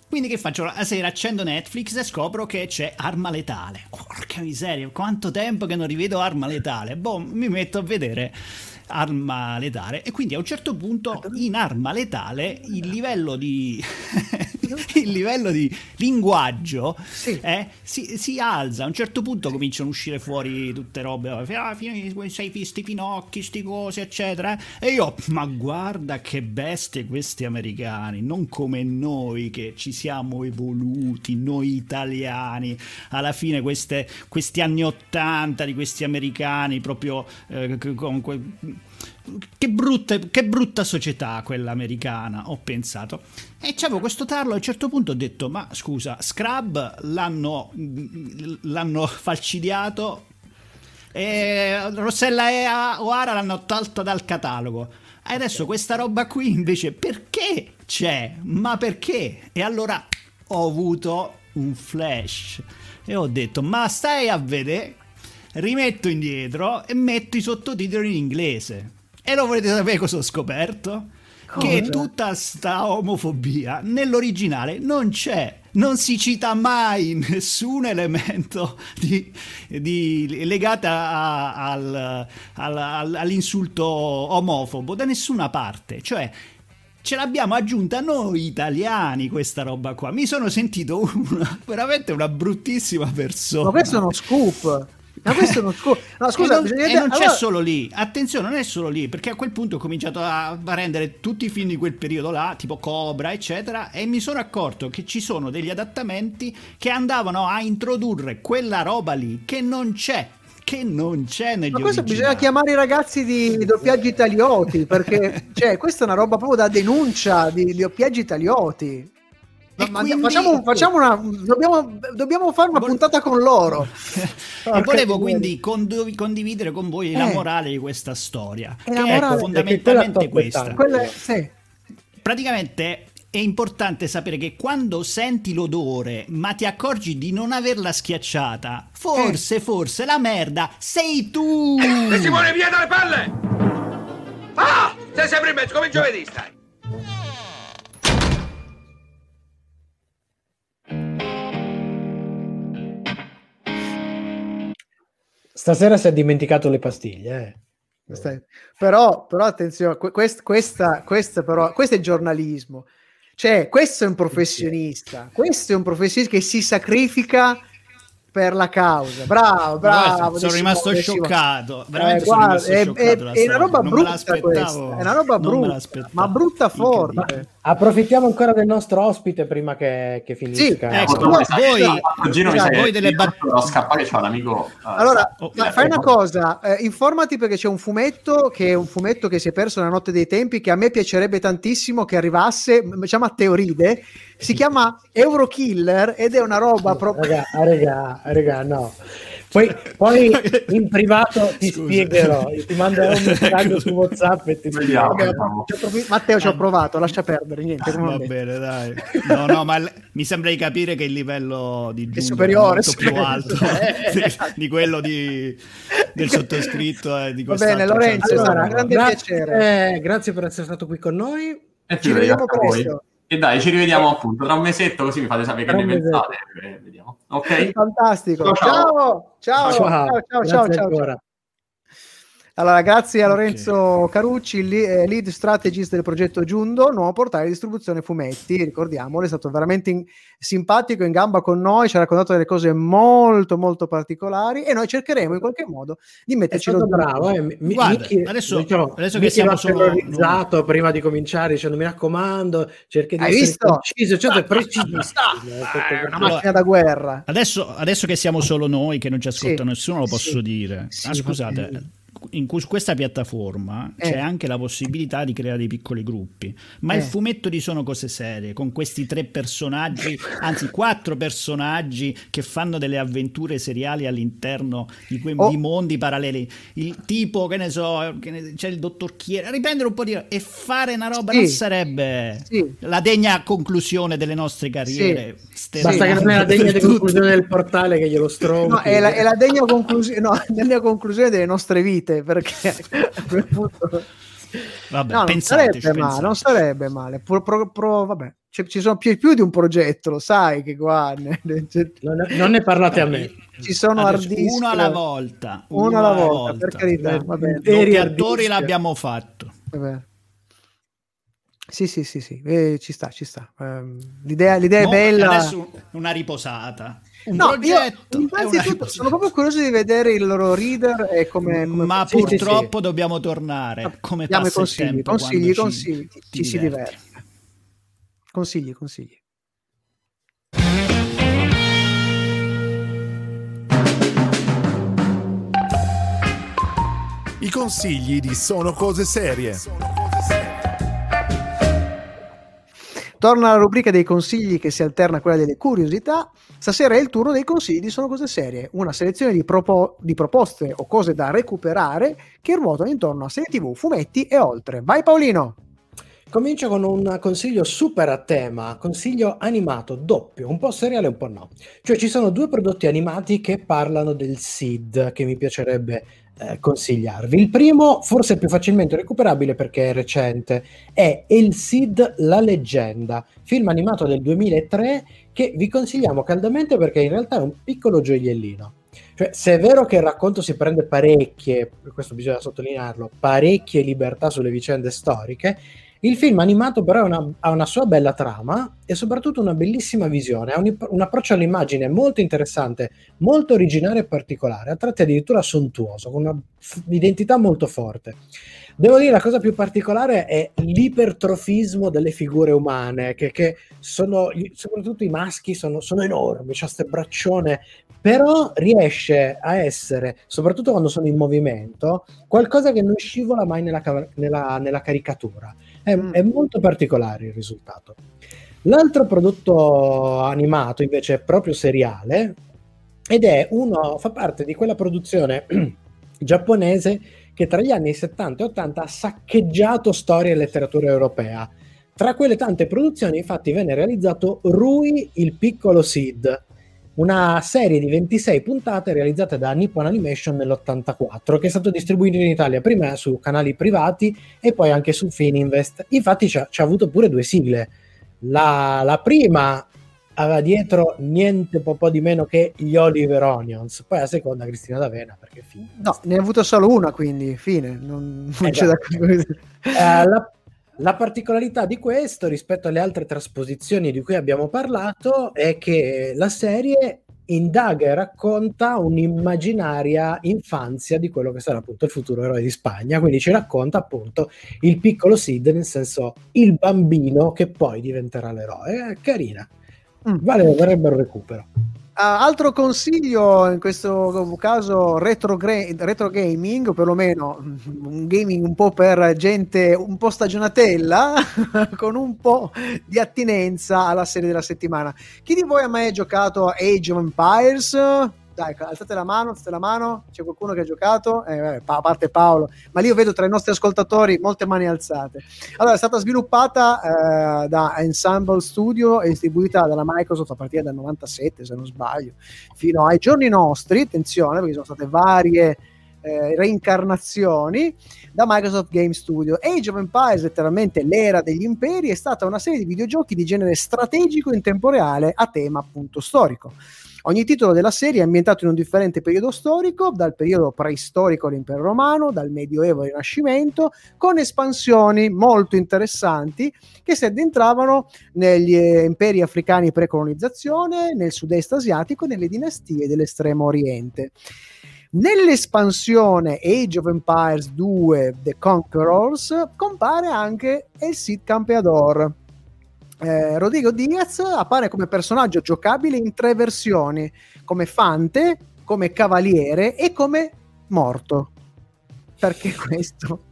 Quindi che faccio? La sera accendo Netflix e scopro che c'è Arma Letale. Porca miseria, quanto tempo che non rivedo Arma Letale. Boh, mi metto a vedere Arma Letale e quindi a un certo punto in Arma Letale il livello di il livello di linguaggio Sì. eh, si, si alza. A un certo punto cominciano a uscire fuori tutte robe. Ah, sei visti finocchi, sti cose, eccetera. E io, ma guarda che bestie questi americani, non come noi che ci siamo evoluti, noi italiani. Alla fine, queste- questi anni 80 di questi americani, proprio eh, con que- che brutta, che brutta società quella americana, ho pensato. E c'avevo questo tarlo, a un certo punto ho detto, ma scusa, Scrub l'hanno, l'hanno falcidiato e Rossella e O'Hara l'hanno tolta dal catalogo. E adesso questa roba qui invece perché c'è? Ma perché? E allora ho avuto un flash e ho detto, ma stai a vedere? Rimetto indietro e metto i sottotitoli in inglese. E lo volete sapere cosa ho scoperto? Che tutta sta omofobia nell'originale non c'è. Non si cita mai nessun elemento di, di- legato a- al- al- al- all'insulto omofobo da nessuna parte. Cioè, ce l'abbiamo aggiunta noi italiani questa roba qua. Mi sono sentito una- veramente una bruttissima persona. Ma questo è uno scoop. Ma questo uno scoop. No, scusa, e non, bisogna e non c'è allora- solo lì, attenzione, non è solo lì, perché a quel punto ho cominciato a, a rendere tutti i film di quel periodo là, tipo Cobra, eccetera, e mi sono accorto che ci sono degli adattamenti che andavano a introdurre quella roba lì che non c'è, che non c'è negli Ma questo originali. bisogna chiamare i ragazzi di doppiaggi italioti, perché cioè, questa è una roba proprio da denuncia di, di doppiaggi italioti. Ma quindi- facciamo, facciamo una. Dobbiamo, dobbiamo fare una Vol- puntata con loro. e volevo quindi condo- condividere con voi la Eh. morale di questa storia, E che la è fondamentalmente quella questa. Quelle, sì. praticamente è importante sapere che quando senti l'odore ma ti accorgi di non averla schiacciata, forse, forse la merda sei tu. E Simone, via dalle palle! Ah! Sei sempre in mezzo, come il giovedì stai. Stasera si è dimenticato le pastiglie. Eh. Però, però attenzione, que- quest- questa, questa però, questo è giornalismo. Cioè, questo è un professionista, questo è un professionista che si sacrifica per la causa. Bravo, bravo. sono rimasto De Simone. scioccato, Eh, veramente sono guarda, rimasto è, scioccato è- è una roba non brutta questa, è una roba non brutta, ma brutta Incredibile. forte. Approfittiamo ancora del nostro ospite prima che, che finisca. Sì, Ecco, voi- giro mi Esatto, voi delle io bat- devo scappare, c'ho un amico. eh, Allora, Oh, ma fai una cosa, eh, informati perché c'è un fumetto che è un fumetto che si è perso nella notte dei tempi che a me piacerebbe tantissimo che arrivasse, diciamo a Teoride, si chiama Eurokiller ed è una roba proprio... Raga, raga, raga, no. Poi, poi in privato ti Scusa. spiegherò, ti manderò un messaggio su WhatsApp e ti spiegherò. Matteo ci ho provato, lascia perdere, niente. come Va bene, dai. No, no, ma l- mi sembra di capire che il livello di Giulio superiore, molto più superiore. alto Eh, di, di quello di- del sottoscritto e di Va bene, Lorenzo, è Allora, un grande grazie, piacere. eh, grazie per essere stato qui con noi. E Ci vediamo presto. E dai, ci rivediamo appunto tra un mesetto, così mi fate sapere che ne pensate. e Vediamo. Ok? Fantastico. Ciao, Ciao, ciao, ciao, ciao, ciao, grazie ciao, ciao. Allora, grazie a Lorenzo Carucci, il li- eh, lead strategist del progetto Giundo, nuovo portale di distribuzione fumetti. Ricordiamolo, è stato veramente in- simpatico, in gamba con noi, ci ha raccontato delle cose molto, molto particolari e noi cercheremo in qualche modo di metterci lo bravo, eh. Mi- Guarda, Michi- adesso- diciamo, adesso che Michi siamo l'ha solo- terrorizzato prima di cominciare dicendo mi raccomando, cerchi di Hai essere visto? preciso, cioè è precisissimo. È una Allora- macchina da guerra. Adesso, adesso che siamo solo noi, che non ci ascolta Sì, nessuno, lo posso sì, dire. sì, ah, scusate. In cui- su questa piattaforma Eh. c'è anche la possibilità di creare dei piccoli gruppi, ma Eh. il fumetto di Sono cose serie, con questi tre personaggi, anzi quattro personaggi che fanno delle avventure seriali all'interno di quei Oh. di mondi paralleli, il tipo che ne so, che ne- c'è il dottor Chiera, riprendere un po' di e fare una roba Sì. non sarebbe Sì. la degna conclusione delle nostre carriere. Ste- Basta che non è la degna conclusione del portale che glielo stronchi. No, è, la, è la degna conclusione, no, degna conclusione delle nostre vite, perché a quel punto... Vabbè, No, non pensateci, sarebbe male, pensate. non sarebbe male. Pro- pro- pro- vabbè, ci, ci sono più, più di un progetto, lo sai che qua ne- Non, non ne parlate a me. ci sono disk. uno alla volta, Uno alla volta, per carità, Eh, va bene. Veri hard Doppiatori disk. l'abbiamo fatto. Vabbè. Sì, sì, sì, sì, eh, ci sta, ci sta. Ehm, l'idea, l'idea è Mo- bella. Adesso una riposata. Un No, progetto io innanzitutto sono proprio curioso di vedere il loro reader e come, come Ma sì, sì, purtroppo dobbiamo tornare. Come Diamo passa il consigli, tempo consigli, ci- consigli, ti ci si diverte. Consigli, consigli. I consigli di Sono cose serie. Torna alla rubrica dei consigli che si alterna a quella delle curiosità. Stasera è il turno dei consigli, sono cose serie, una selezione di, propo- di proposte o cose da recuperare che ruotano intorno a serie TV, fumetti e oltre. Vai Paolino! Comincio con un consiglio super a tema, consiglio animato doppio, un po' seriale e un po' no. Cioè ci sono due prodotti animati che parlano del SID che mi piacerebbe eh, consigliarvi. Il primo, forse più facilmente recuperabile perché è recente, è El Cid La leggenda, film animato del 2003 che vi consigliamo caldamente perché in realtà è un piccolo gioiellino. Cioè, se è vero che il racconto si prende parecchie, questo bisogna sottolinearlo, parecchie libertà sulle vicende storiche, il film animato però una- ha una sua bella trama e soprattutto una bellissima visione, ha un, un approccio all'immagine molto interessante, molto originale e particolare, a tratti addirittura sontuoso, con un'identità molto forte. Devo dire la cosa più particolare è l'ipertrofismo delle figure umane, che, che sono, soprattutto i maschi, sono, sono enormi, c'ha ste braccione, però riesce a essere, soprattutto quando sono in movimento, qualcosa che non scivola mai nella, nella- nella caricatura. È, Mm. è molto particolare il risultato. L'altro prodotto animato invece è proprio seriale ed è uno, fa parte di quella produzione giapponese che tra gli anni 70 e 80 ha saccheggiato storia e letteratura europea. Tra quelle tante produzioni, infatti, venne realizzato Rui il piccolo Sid, una serie di 26 puntate realizzate da Nippon Animation nell'84, che è stato distribuito in Italia prima su canali privati e poi anche su Fininvest. Infatti ci ha, avuto pure due sigle. La, la prima aveva dietro niente po', po' di meno che gli Oliver Onions, poi la seconda Cristina D'Avena, perché Fininvest. No, ne ha avuto solo una, quindi fine. Non, non c'è da Esatto. Eh, la, la particolarità di questo rispetto alle altre trasposizioni di cui abbiamo parlato è che la serie indaga e racconta un'immaginaria infanzia di quello che sarà appunto il futuro eroe di Spagna, quindi ci racconta appunto il piccolo Sid, nel senso il bambino che poi diventerà l'eroe. È carina. Vale, vorrebbe un recupero. Ah, altro consiglio in questo caso retro, gra- retro gaming, o perlomeno mm, un gaming un po' per gente un po' stagionatella, con un po' di attinenza alla serie della settimana. Chi di voi ha mai giocato Age of Empires? Dai, alzate la mano, alzate la mano. C'è qualcuno che ha giocato? Eh, vabbè, a parte Paolo, ma lì io vedo tra i nostri ascoltatori molte mani alzate. Allora, è stata sviluppata eh, da Ensemble Studio e distribuita dalla Microsoft a partire dal 97, se non sbaglio, fino ai giorni nostri. Attenzione, perché sono state varie eh, reincarnazioni da Microsoft Game Studio. Age of Empires, letteralmente l'era degli imperi, è stata una serie di videogiochi di genere strategico in tempo reale a tema appunto storico. Ogni titolo della serie è ambientato in un differente periodo storico, dal periodo preistorico all'impero romano, dal medioevo al rinascimento, con espansioni molto interessanti che si addentravano negli eh, imperi africani pre-colonizzazione, nel sud-est asiatico e nelle dinastie dell'estremo oriente. Nell'espansione Age of Empires 2 The Conquerors compare anche El Cid Campeador. Eh, Rodrigo Diaz appare come personaggio giocabile in tre versioni, come Fante, come Cavaliere e come Morto. perché questo?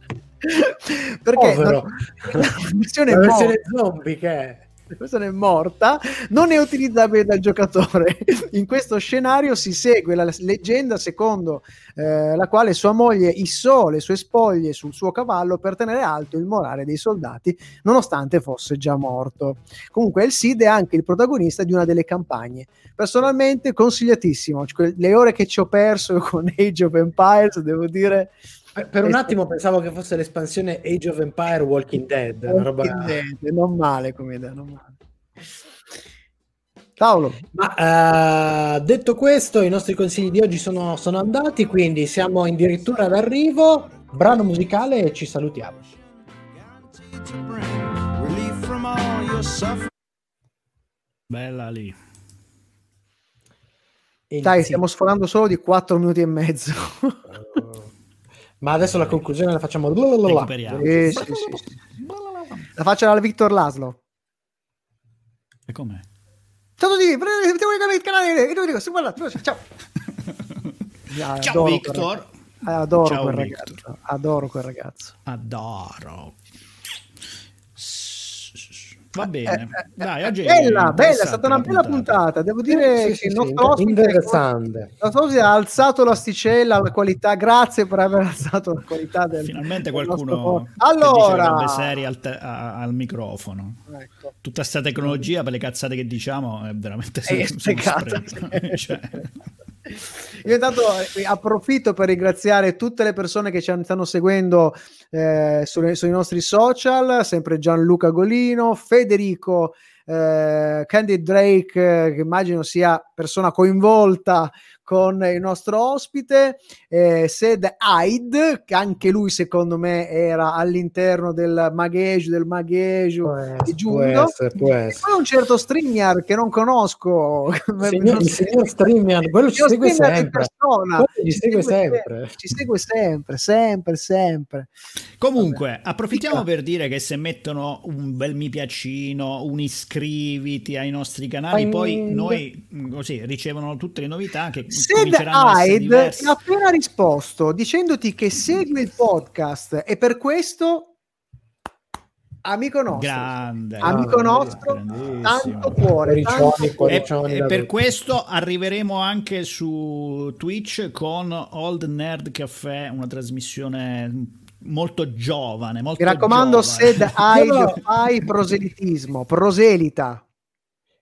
perché Povero. la, la versione La versione zombie che è. La versione morta non è utilizzabile dal giocatore. In questo scenario si segue la leggenda secondo eh, la quale sua moglie issò le sue spoglie sul suo cavallo per tenere alto il morale dei soldati, nonostante fosse già morto. Comunque, El Cid è anche il protagonista di una delle campagne. Personalmente consigliatissimo. Cioè, Le ore che ci ho perso con Age of Empires, devo dire. Per per un È attimo pensavo che fosse l'espansione Age of Empire Walking Dead, una roba... Walking Dead, non male come idea, non male. Paolo, Ma eh, detto questo, i nostri consigli di oggi sono, sono andati, quindi siamo addirittura d'arrivo. Brano musicale e ci salutiamo. Bella lì. Dai, stiamo sforando solo di 4 minuti e mezzo. Ma adesso la conclusione la facciamo. Recuperiamo. Sì, sì, sì. La faccia alla Victor Laslo. E com'è? Ciao a tutti, mettiamo il canale, e dico, guarda, ciao. Ciao Victor. Adoro Ciao, quel Victor. ragazzo. Adoro quel ragazzo. Adoro. Va Eh, bene. Dai, oggi è bella, bella, è stata una la bella puntata. Devo dire Sì, che sì, il sì, nostro ospite interessante. il ospite ha alzato l'asticella, la qualità. Grazie per aver alzato la qualità del Finalmente qualcuno che Allora, serie al, te- a- al microfono. ecco. Tutta sta tecnologia per le cazzate che diciamo è veramente È. Cioè, Io intanto eh, approfitto per ringraziare tutte le persone che ci stanno seguendo eh, sui, sui nostri social, sempre Gianluca Golino, Federico, eh, Candy Drake, che immagino sia persona coinvolta con il nostro ospite, eh, Sed Hyde, che anche lui secondo me era all'interno del magheggio, del magheggio Può di essere, può essere, E poi un certo StreamYard che non conosco. Signor- il signor StreamYard, quello ci segue in sempre. ci segue sempre. Ci segue sempre, sempre, sempre. Comunque, approfittiamo Dica. per dire che se mettono un bel mi piacino, un iscriviti ai nostri canali, Bing. poi noi mh, così ricevono tutte le novità che Sed Hyde ha appena risposto dicendoti che segue il podcast e per questo, amico nostro, Grande. amico Ah, nostro, tanto cuore, tanto Cuoricioni, cuore. E, e per questo arriveremo anche su Twitch con Old Nerd Café, una trasmissione molto giovane. Molto Mi raccomando, giovane. Sed Hyde, fai proselitismo, proselita.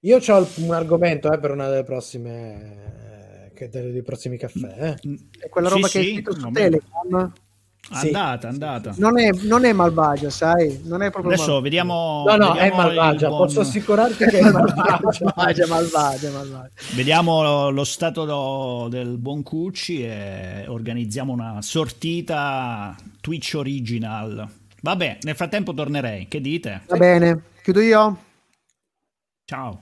Io ho un argomento eh, per una delle prossime. Eh, che- dei, dei prossimi caffè. eh. È quella Sì, roba che hai sì, scritto su. Telegram. Sì. Andata, andata. Non è, non è malvagia, sai? Non è proprio Adesso vediamo. No, no, è vediamo malvagia. il buon- Posso assicurarti che è malvagia. malvagia, malvagia, malvagia. Vediamo lo stato do- del buon Cucci e organizziamo una sortita Twitch original. Vabbè, nel frattempo tornerei. Che dite? Va bene, chiudo io. Ciao.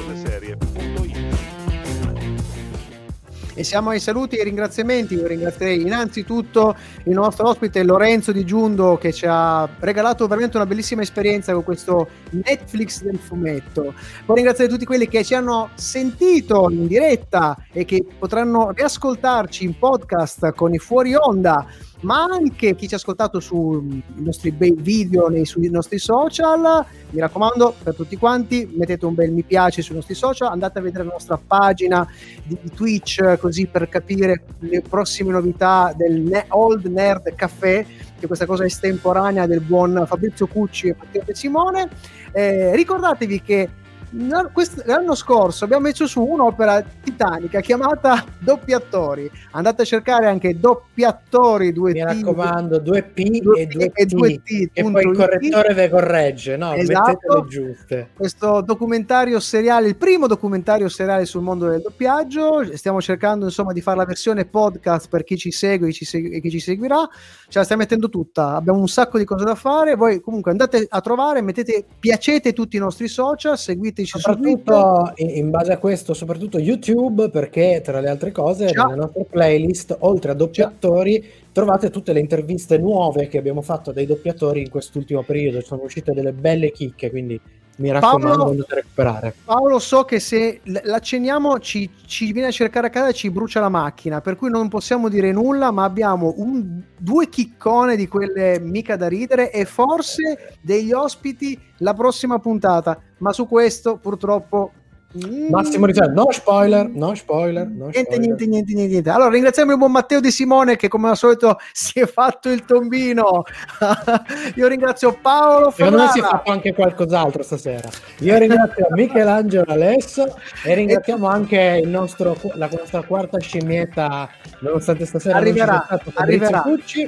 E siamo ai saluti e ai ringraziamenti. Io ringrazierei innanzitutto il nostro ospite Lorenzo Di Giundo che ci ha regalato veramente una bellissima esperienza con questo Netflix del fumetto. Poi ringraziare tutti quelli che ci hanno sentito in diretta e che potranno riascoltarci in podcast con i fuori onda ma anche chi ci ha ascoltato sui nostri bei video nei, sui nostri social. Mi raccomando, per tutti quanti, mettete un bel mi piace sui nostri social, andate a vedere la nostra pagina di, di Twitch così per capire le prossime novità del Ne- Old Nerd Café, che questa cosa estemporanea del buon Fabrizio Cucci e Matteo De Simone. Eh, ricordatevi che l'anno scorso abbiamo messo su un'opera titanica chiamata Doppi Attori. Andate a cercare anche Doppi Attori 2 Mi raccomando, 2P e 2T. e 2T. E poi il correttore ve corregge, no? Esatto. Giuste. questo documentario seriale, il primo documentario seriale sul mondo del doppiaggio. Stiamo cercando insomma di fare la versione podcast per chi ci segue e chi ci, segu- e chi ci seguirà. Ce la stiamo mettendo tutta, abbiamo un sacco di cose da fare. Voi comunque andate a trovare, mettete, piacete tutti i nostri social, seguiteci Twitter. Soprattutto in, base a questo, soprattutto YouTube, perché tra le altre cose, Già. nelle nostre playlist, oltre a doppiatori, trovate tutte le interviste nuove che abbiamo fatto dei doppiatori in quest'ultimo periodo. Sono uscite delle belle chicche, quindi mi raccomando, Paolo- andate a recuperare. Paolo, so che se l'accenniamo ci, ci viene a cercare a casa e ci brucia la macchina, per cui non possiamo dire nulla, ma abbiamo un- due chiccone di quelle mica da ridere e forse degli ospiti la prossima puntata. Ma su questo purtroppo... mm, Massimo Rizzardo, no spoiler, no spoiler, no Niente, spoiler. niente, niente, niente. Allora ringraziamo il buon Matteo De Simone che come al solito si è fatto il tombino. Io ringrazio Paolo Secondo me si è Ferrara. fatto anche qualcos'altro stasera. Io ringrazio Michelangelo Alesso e ringraziamo anche il nostro, la nostra quarta scimmietta, nonostante stasera Arriverà, non arriverà. Pucci.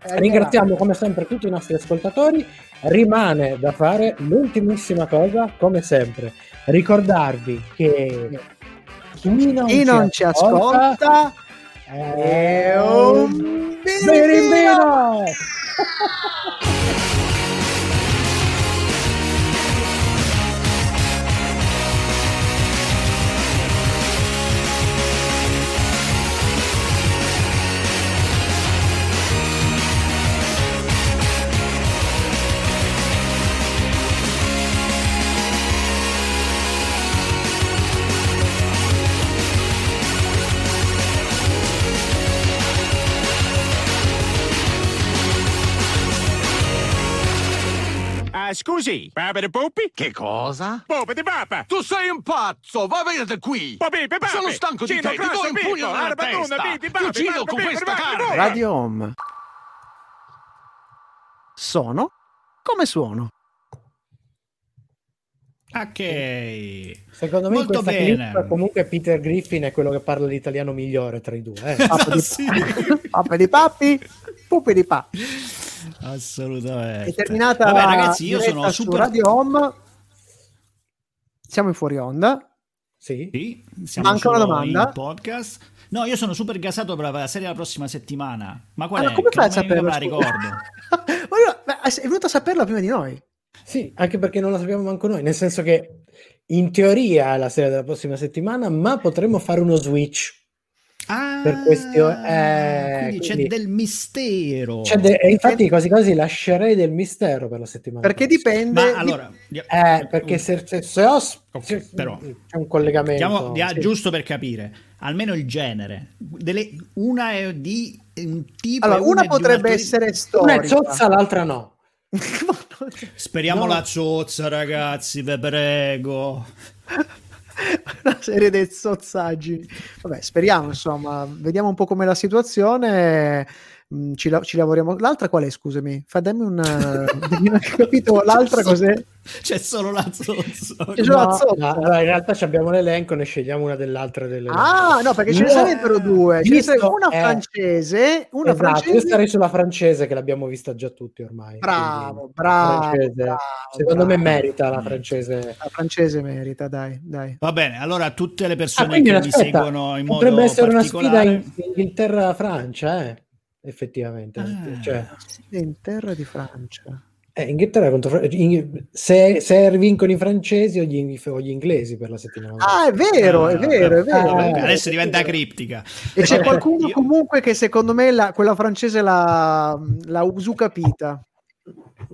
Eh, Ringraziamo come sempre tutti i nostri ascoltatori. Rimane da fare l'ultimissima cosa, come sempre, ricordarvi che chi non, Chi non ci ascolta è un birimbino! scusi, Papa di Poppi? Che cosa? Poppi di Papa! Tu sei un pazzo! Va via da qui! Poppi, Papi! Sono stanco di Cino, te! Ti Classo, do un pugno nella testa! Piti, Ti Papi, uccido Papi, con Papi, questa carne! Radio Home. Sono come suono. Ok. Secondo me Molto in questa bene. clip comunque Peter Griffin è quello che parla l'italiano migliore tra i due. eh. Pappa di, pappi, pupi di pa. Assolutamente. È terminata Vabbè, ragazzi, io sono su super Radio Home. Siamo in fuori onda. Sì? Sì, siamo Manca una domanda? podcast. No, io sono super gasato per la serie la prossima settimana. Ma qual Ah, è? come fai a non saperlo? la scusa? ricordo. Ma io- ma è venuto a saperlo prima di noi. Sì, anche perché non la sappiamo manco noi, nel senso che in teoria è la serie della prossima settimana, ma potremmo fare uno switch. Ah, Per questio- eh, quindi, c'è quindi- del mistero. C'è de- e infatti quasi quasi lascerei del mistero per la settimana. Perché prossima. dipende. Ma allora, Eh, perché se, se, se ho s- Ok, se- però. c'è un collegamento. Dia- sì. giusto per capire, almeno il genere. Delle- una è di un tipo. Allora, una è di un potrebbe altro- essere Una storica. è zozza, l'altra no. Speriamo No. la zozza, ragazzi, ve prego. una serie dei zozzaggi. Vabbè, speriamo, insomma, vediamo un po' com'è la situazione. Mm, Ci, la- ci lavoriamo. L'altra qual è? Scusami, fa dammi un. non ho capito l'altra cos'è? C'è solo la zozza. C'è solo la No, zozza. no, allora, in realtà ci abbiamo l'elenco, ne scegliamo una dell'altra. Delle Ah, no, perché ce ne No. sarebbero due. Ce ne Visto, sarebbe una eh, francese, una esatto, io francese. starei sulla francese che l'abbiamo vista già tutti ormai. Bravo, quindi bravo, bravo, Secondo bravo. me merita la francese. La francese merita, dai, dai. Va bene, allora tutte le Ah, persone quindi che mi aspetta, seguono in modo potrebbe essere una sfida particolare... in Inghilterra-Francia, eh? Effettivamente. Ah. Cioè, In terra di Francia. eh, Inghilterra contro in- se, se vincono i francesi o gli, o gli inglesi per la settimana. Ah, è vero, è Ah, vero, è vero. ah, è vero. Adesso diventa criptica. E c'è Eh, qualcuno Io- comunque che secondo me la- quella francese la, la usu capita.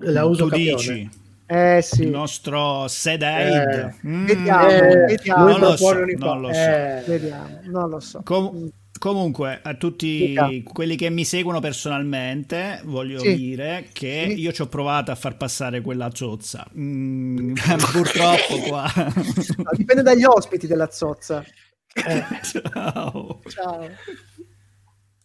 la uso tu capione. dici, Eh il sì, nostro Sedaid. Eh, Mm. vediamo. Eh, vediamo. Non lo so, non lo so. eh, vediamo, non lo so. Com- comunque, a tutti Dica. quelli che mi seguono personalmente, voglio Sì. dire che Sì. io ci ho provato a far passare quella zozza. Mm, purtroppo qua. No, dipende dagli ospiti della zozza. eh. Ciao. Ciao.